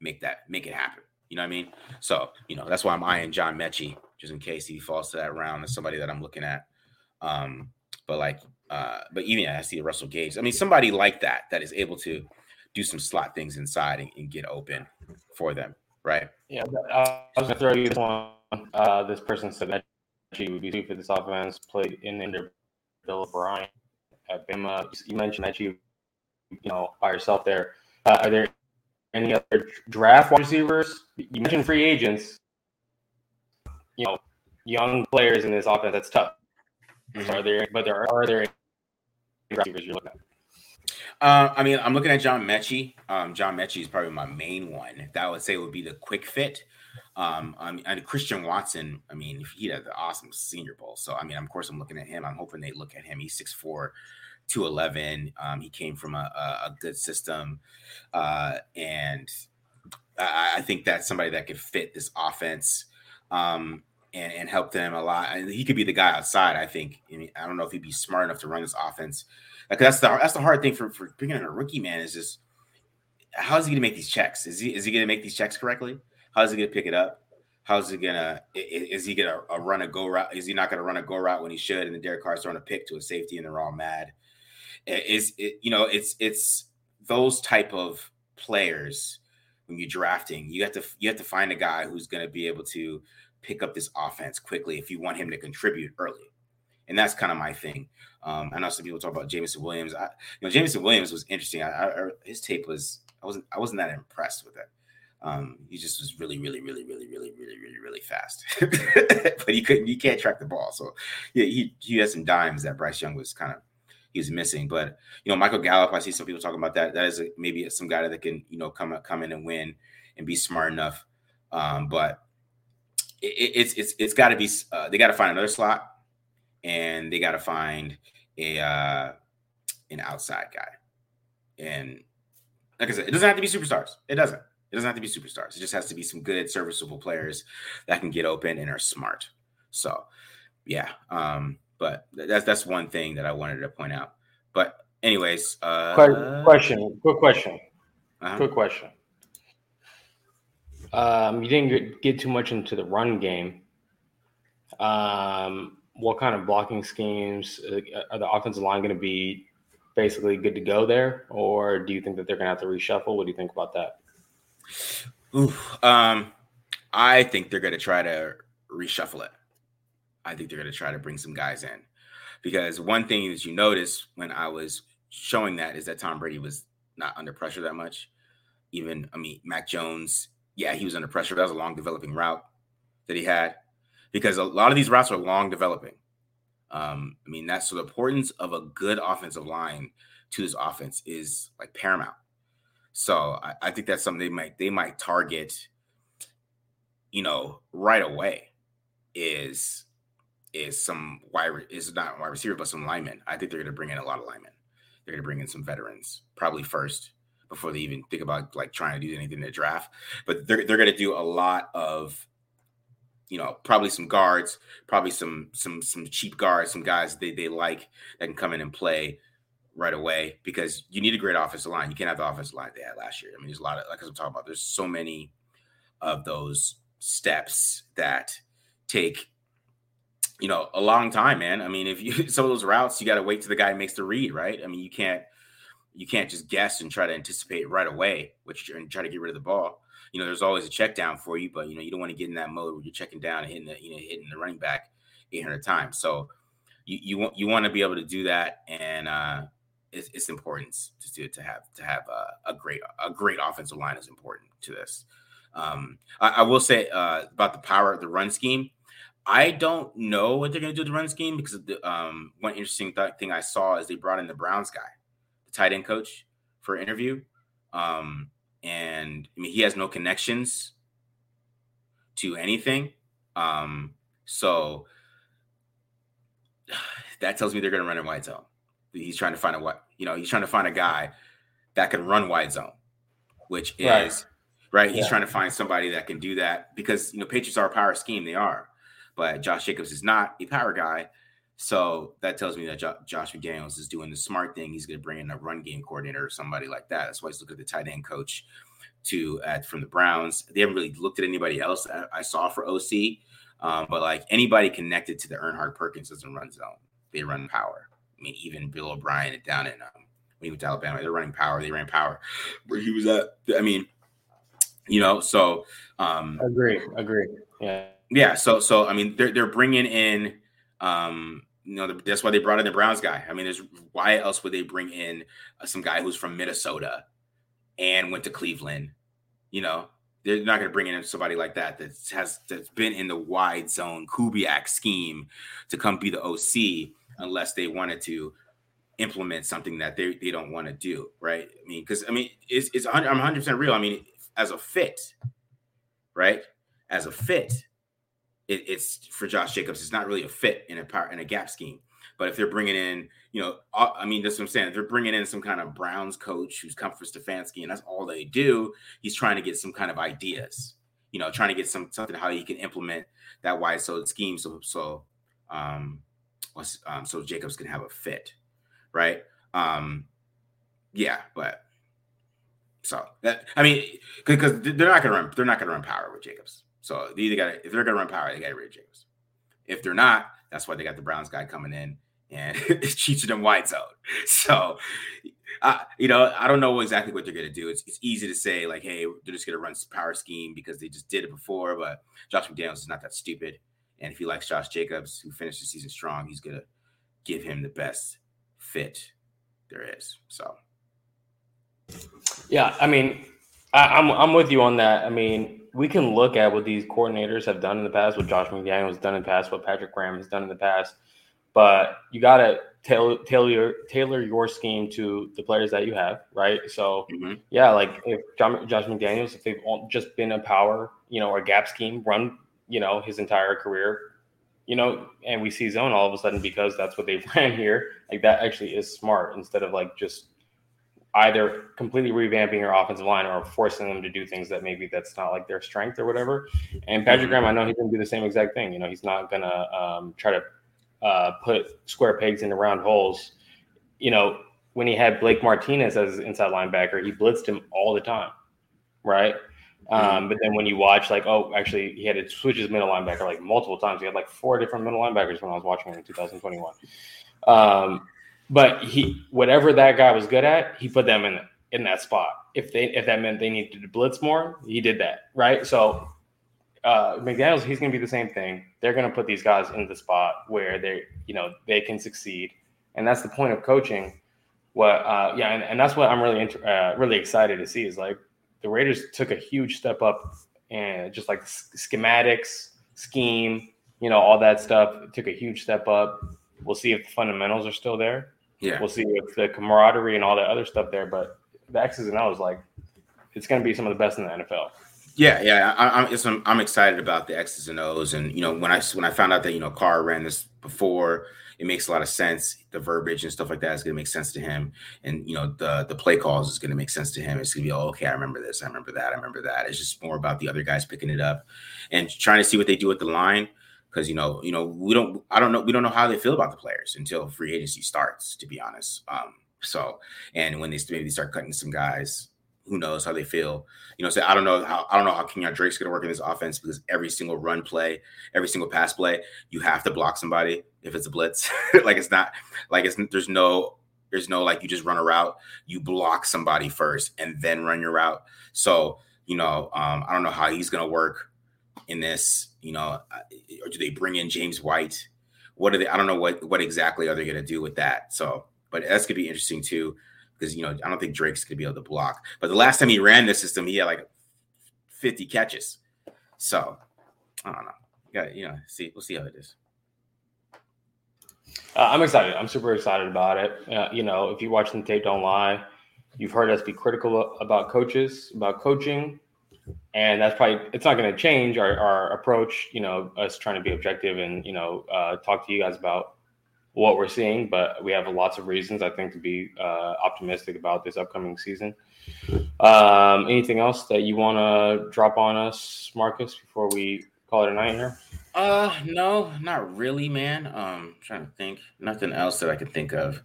make that make it happen. You know what I mean? So you know that's why I'm eyeing John Metchie just in case he falls to that round. As somebody that I'm looking at. Um, but like, uh, but even I see Russell Gage. I mean, somebody like that that is able to do some slot things inside and, and get open for them, right? Yeah, I was gonna throw you this one. Uh, this person said that she would be for this offense played in under Bill O'Brien at Bama. You mentioned that you, you know, by yourself there. Uh, are there any other draft wide receivers? You mentioned free agents. You know, young players in this offense. That's tough. Mm-hmm. Are there? But there are, are there receivers you're looking at? Uh, I mean, I'm looking at John Metchie. Um, John Metchie is probably my main one. That I would say would be the quick fit. Um, I mean, and Christian Watson. I mean, he had the awesome Senior Bowl. So I mean, of course, I'm looking at him. I'm hoping they look at him. He's 6'4", 211. Um, he came from a, a, a good system, uh, and I, I, think that's somebody that could fit this offense. Um, and, and help them a lot. And he could be the guy outside. I think. I, mean, I don't know if he'd be smart enough to run this offense like that's the that's the hard thing for for bringing in a rookie man is just how is he going to make these checks? Is he is he going to make these checks correctly? How is he going to pick it up? How's he gonna? Is he gonna uh, run a go route? Is he not gonna run a go route when he should? And the Derek Carr's throwing a pick to a safety, and they're all mad. Is it? You know, it's it's those type of players when you're drafting. You have to you have to find a guy who's gonna be able to pick up this offense quickly if you want him to contribute early and that's kind of my thing. Um, I know some people talk about Jameson Williams. I, you know, Jameson Williams was interesting. I, I, his tape was I wasn't I wasn't that impressed with it. Um, he just was really, really, really, really, really, really, really, really fast. <laughs> but he couldn't. You can't track the ball. So yeah, he he had some dimes that Bryce Young was kind of he was missing. But you know, Michael Gallup. I see some people talking about that. That is a, maybe some guy that can you know come come in and win and be smart enough. Um, but it, it's it's it's got to be. Uh, they got to find another slot and they got to find a uh, an outside guy. And like I said, it doesn't have to be superstars. It doesn't. It doesn't have to be superstars. It just has to be some good, serviceable players that can get open and are smart. So, yeah. Um, but that's that's one thing that I wanted to point out. But anyways, uh, question, quick question, uh-huh. quick question. Um, you didn't get, too much into the run game. Um, what kind of blocking schemes uh, are the offensive line going to be basically good to go there, or do you think that they're going to have to reshuffle? What do you think about that? Ooh, um, I think they're going to try to reshuffle it. I think they're going to try to bring some guys in because one thing that you notice when I was showing that is that Tom Brady was not under pressure that much. Even, I mean, Mac Jones, yeah, he was under pressure. That was a long developing route that he had because a lot of these routes are long developing. Um, I mean, that's so the importance of a good offensive line to this offense is like paramount. So I, I think that's something they might they might target, you know, right away. Is is some wide is not wide receiver, but some linemen. I think they're going to bring in a lot of linemen. They're going to bring in some veterans probably first before they even think about like trying to do anything in the draft. But they're they're going to do a lot of you know, probably some guards, probably some some some cheap guards, some guys they they like that can come in and play right away because you need a great offensive line. You can't have the offensive line they had last year. I mean, there's a lot of like I'm talking about. There's so many of those steps that take you know a long time, man. I mean, if you <laughs> some of those routes, you got to wait till the guy makes the read, right? I mean, you can't you can't just guess and try to anticipate right away, which you're and try to get rid of the ball. You know, there's always a check down for you, but you know you don't want to get in that mode where you're checking down and hitting the you know hitting the running back 800 times. So you you want you want to be able to do that, and uh, it's, it's important to do to have to have a, a, great a great offensive line is important to this. Um, I, I, will say uh, about the power of the run scheme. I don't know what they're going to do with the run scheme because the, um, one interesting th- thing I saw is they brought in the Browns guy, the tight end coach, for an interview. Um, and I mean, he has no connections to anything. Um, so <sighs> that tells me they're going to run in wide zone. He's trying to find a what you know. He's trying to find a guy that can run wide zone, which is right. right? He's yeah. trying to find somebody that can do that because you know Patriots are a power scheme. They are, but Josh Jacobs is not a power guy. So that tells me that jo- Josh McDaniels is doing the smart thing. He's going to bring in a run game coordinator or somebody like that. That's why he's looking at the tight end coach to add from the Browns. They haven't really looked at anybody else I saw for OC, um, but like anybody connected to the Erhardt Perkins doesn't run zone they run power. I mean, even Bill O'Brien down in um, when he went to Alabama, they're running power. They ran power where he was at. I mean, you know, so um, agree, agree, yeah, yeah. So, so I mean, they're they're bringing in, um, you know, that's why they brought in the Browns guy. I mean, there's why else would they bring in uh, some guy who's from Minnesota and went to Cleveland? You know, they're not going to bring in somebody like that that has that's been in the wide zone Kubiak scheme to come be the OC unless they wanted to implement something that they, they don't want to do, right? I mean, because I mean, it's, it's I'm 100 percent real. I mean, as a fit, right? As a fit, it, it's for Josh Jacobs. It's not really a fit in a power in a gap scheme. But if they're bringing in, you know, uh, I mean, that's what I'm saying. If they're bringing in some kind of Browns coach who's come for Stefanski, and that's all they do. He's trying to get some kind of ideas, you know, trying to get some something how he can implement that wide so scheme. So, so um, um, so Jacobs can have a fit, right? Um, yeah, but so that I mean, because they're not gonna run, they're not gonna run power with Jacobs. So they either got if they're gonna run power, they got to rid Jacobs. If they're not, that's why they got the Browns guy coming in and <laughs> cheats them wide zone. <laughs> So, uh, you know, I don't know exactly what they're gonna do. It's, it's easy to say like, hey, they're just gonna run power scheme because they just did it before. But Josh McDaniels is not that stupid. And if he likes Josh Jacobs, who finished the season strong, he's gonna give him the best fit there is. So, yeah, I mean, I, I'm, I'm with you on that. I mean, we can look at what these coordinators have done in the past, what Josh McDaniels has done in the past, what Patrick Graham has done in the past, but you got to tailor tailor tailor your scheme to the players that you have, right? So, mm-hmm. yeah, like if John, Josh McDaniels, if they've just been a power, you know, or gap scheme run you know, his entire career, you know, and we see zone all of a sudden because that's what they <laughs> ran here. Like that actually is smart instead of like just either completely revamping your offensive line or forcing them to do things that maybe that's not like their strength or whatever. And Patrick mm-hmm. Graham, I know he's gonna do the same exact thing. You know, he's not gonna um, try to uh, put square pegs into round holes. You know, when he had Blake Martinez as inside linebacker, he blitzed him all the time, right? Um, mm-hmm. but then when you watch, like, oh, actually, he had to switch his middle linebacker like multiple times. He had like four different middle linebackers when I was watching him in 2021. Um, but he, whatever that guy was good at, he put them in in that spot. If they, if that meant they needed to blitz more, he did that, right? So uh, McDaniel's, he's going to be the same thing. They're going to put these guys in the spot where they, you know, they can succeed, and that's the point of coaching. What, uh, yeah, and, and that's what I'm really, inter- uh, really excited to see is like the Raiders took a huge step up and just like schematics, scheme, you know, all that stuff took a huge step up. We'll see if the fundamentals are still there. Yeah. We'll see if the camaraderie and all that other stuff there. But the X's and O's, like, it's going to be some of the best in the NFL. Yeah, yeah, I, I'm, I'm excited about the X's and O's, and you know when I when I found out that you know Carr ran this before, it makes a lot of sense. The verbiage and stuff like that is going to make sense to him, and you know the the play calls is going to make sense to him. It's going to be oh, okay. I remember this. I remember that. I remember that. It's just more about the other guys picking it up and trying to see what they do with the line because you know you know we don't I don't know we don't know how they feel about the players until free agency starts. To be honest, um, so and when they maybe start cutting some guys, who knows how they feel. You know, so I don't know how I don't know how Kenyan Drake's gonna work in this offense because every single run play, every single pass play, you have to block somebody if it's a blitz. <laughs> like it's not like it's there's no there's no like you just run a route, you block somebody first and then run your route. So, you know, um, I don't know how he's gonna work in this, you know, or do they bring in James White? What are they? I don't know what what exactly are they gonna do with that. So, but that's gonna be interesting too because you know I don't think Drake's gonna be able to block. But the last time he ran this system, he had like 50 catches. So I don't know. You got you know, see, we'll see how it is. Uh, I'm excited. I'm super excited about it. Uh, you know, if you watch the tape, don't lie. You've heard us be critical about coaches, about coaching, and that's probably it's not going to change our, our approach. You know, us trying to be objective and you know uh, talk to you guys about what we're seeing, but we have lots of reasons, I think, to be uh, optimistic about this upcoming season. Um, anything else that you want to drop on us, Marcus, before we call it a night here? Uh, no, not really, man. Um, trying to think. Nothing else that I can think of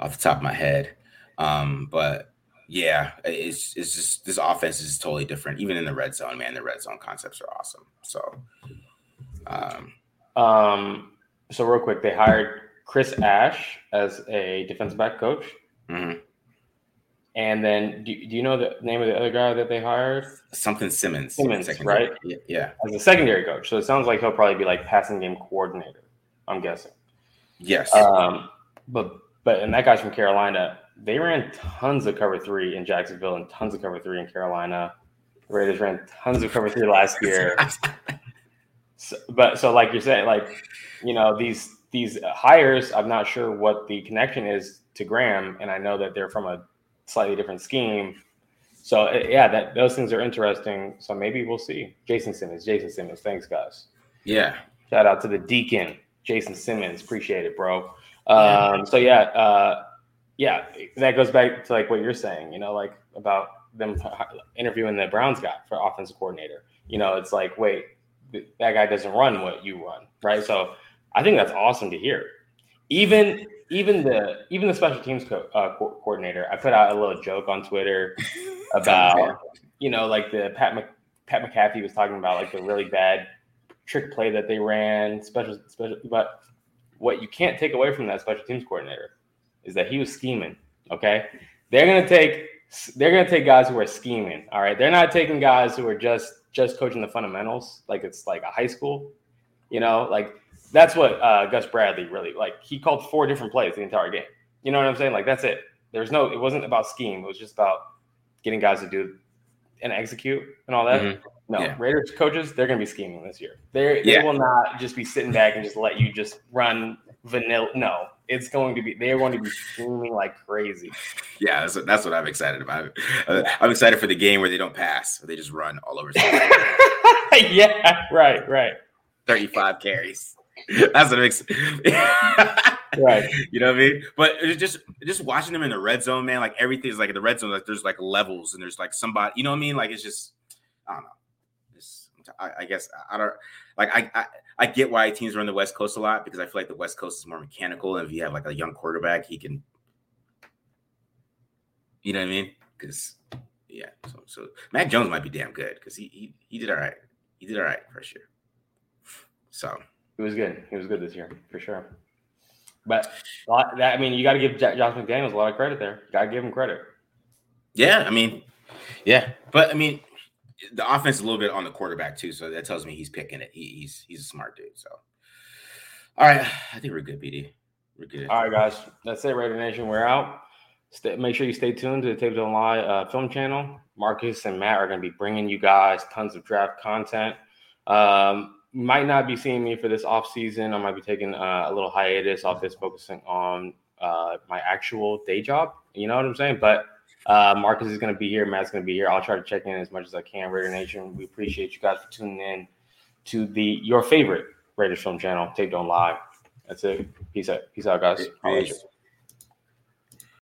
off the top of my head. Um, but yeah, it's it's just this offense is totally different. Even in the red zone, man, the red zone concepts are awesome. So, um, um, so real quick, they hired Chris Ash as a defensive back coach. Mm-hmm. And then, do, do you know the name of the other guy that they hired? Something Simmons. Simmons, right? Yeah. As a secondary coach. So it sounds like he'll probably be like passing game coordinator, I'm guessing. Yes. Um, but, but, and that guy's from Carolina. They ran tons of cover three in Jacksonville and tons of cover three in Carolina. The Raiders ran tons of cover three last year. so, but so, like you're saying, like, you know, these these hires, I'm not sure what the connection is to Graham, and I know that they're from a slightly different scheme. So eh, yeah, that those things are interesting. So maybe we'll see. Jason Simmons, Jason Simmons, thanks guys. Yeah. Shout out to the Deacon, Jason Simmons. Appreciate it, bro. Um, so yeah, uh, yeah, that goes back to like what you're saying. You know, like about them interviewing the Browns guy for offensive coordinator. You know, it's like, wait, that guy doesn't run what you run, right? So I think that's awesome to hear. Even even the even the special teams co- uh, co- coordinator, I put out a little joke on Twitter <laughs> about you know like the Pat Mc, Pat McAfee was talking about like the really bad trick play that they ran special special, but what you can't take away from that special teams coordinator is that he was scheming. Okay, they're gonna take they're gonna take guys who are scheming. All right, they're not taking guys who are just just coaching the fundamentals like it's like a high school. You know, like that's what uh, Gus Bradley really like. He called four different plays the entire game. You know what I'm saying? Like that's it. There's no. It wasn't about scheme. It was just about getting guys to do and execute and all that. Mm-hmm. No, yeah. Raiders coaches they're going to be scheming this year. They yeah. they will not just be sitting back and just let you just run vanilla. No, it's going to be they're going to be scheming like crazy. Yeah, that's what, that's what I'm excited about. Uh, I'm excited for the game where they don't pass, they just run all over. <laughs> yeah, right, right. 35 carries. <laughs> That's what makes <laughs> right. You know what I mean? But just just watching them in the red zone, man. Like everything's like in the red zone. Like there's like levels and there's like somebody. You know what I mean? Like it's just I don't know. It's, I, I guess I don't like I, I I get why teams run the West Coast a lot because I feel like the West Coast is more mechanical. And if you have like a young quarterback, he can. You know what I mean? Because yeah, so so Mac Jones might be damn good because he, he he did all right. He did all right for sure. So he was good. He was good this year for sure. But that I mean, you got to give Josh McDaniels a lot of credit there. Got to give him credit. Yeah, I mean, yeah, but I mean, the offense is a little bit on the quarterback too, so that tells me he's picking it. He, he's he's a smart dude. So, all right, I think we're good, BD. We're good. All right, guys, that's it. Raider Nation, we're out. Stay, make sure you stay tuned to the Tape Don't Lie uh, film channel. Marcus and Matt are going to be bringing you guys tons of draft content. Um, might not be seeing me for this off season. I might be taking uh, a little hiatus off this, focusing on uh, my actual day job. You know what I'm saying? But uh, Marcus is going to be here. Matt's going to be here. I'll try to check in as much as I can. Raider Nation, we appreciate you guys for tuning in to the your favorite Raiders film channel. Tape don't lie. That's it. Peace out. Peace out, guys. Peace.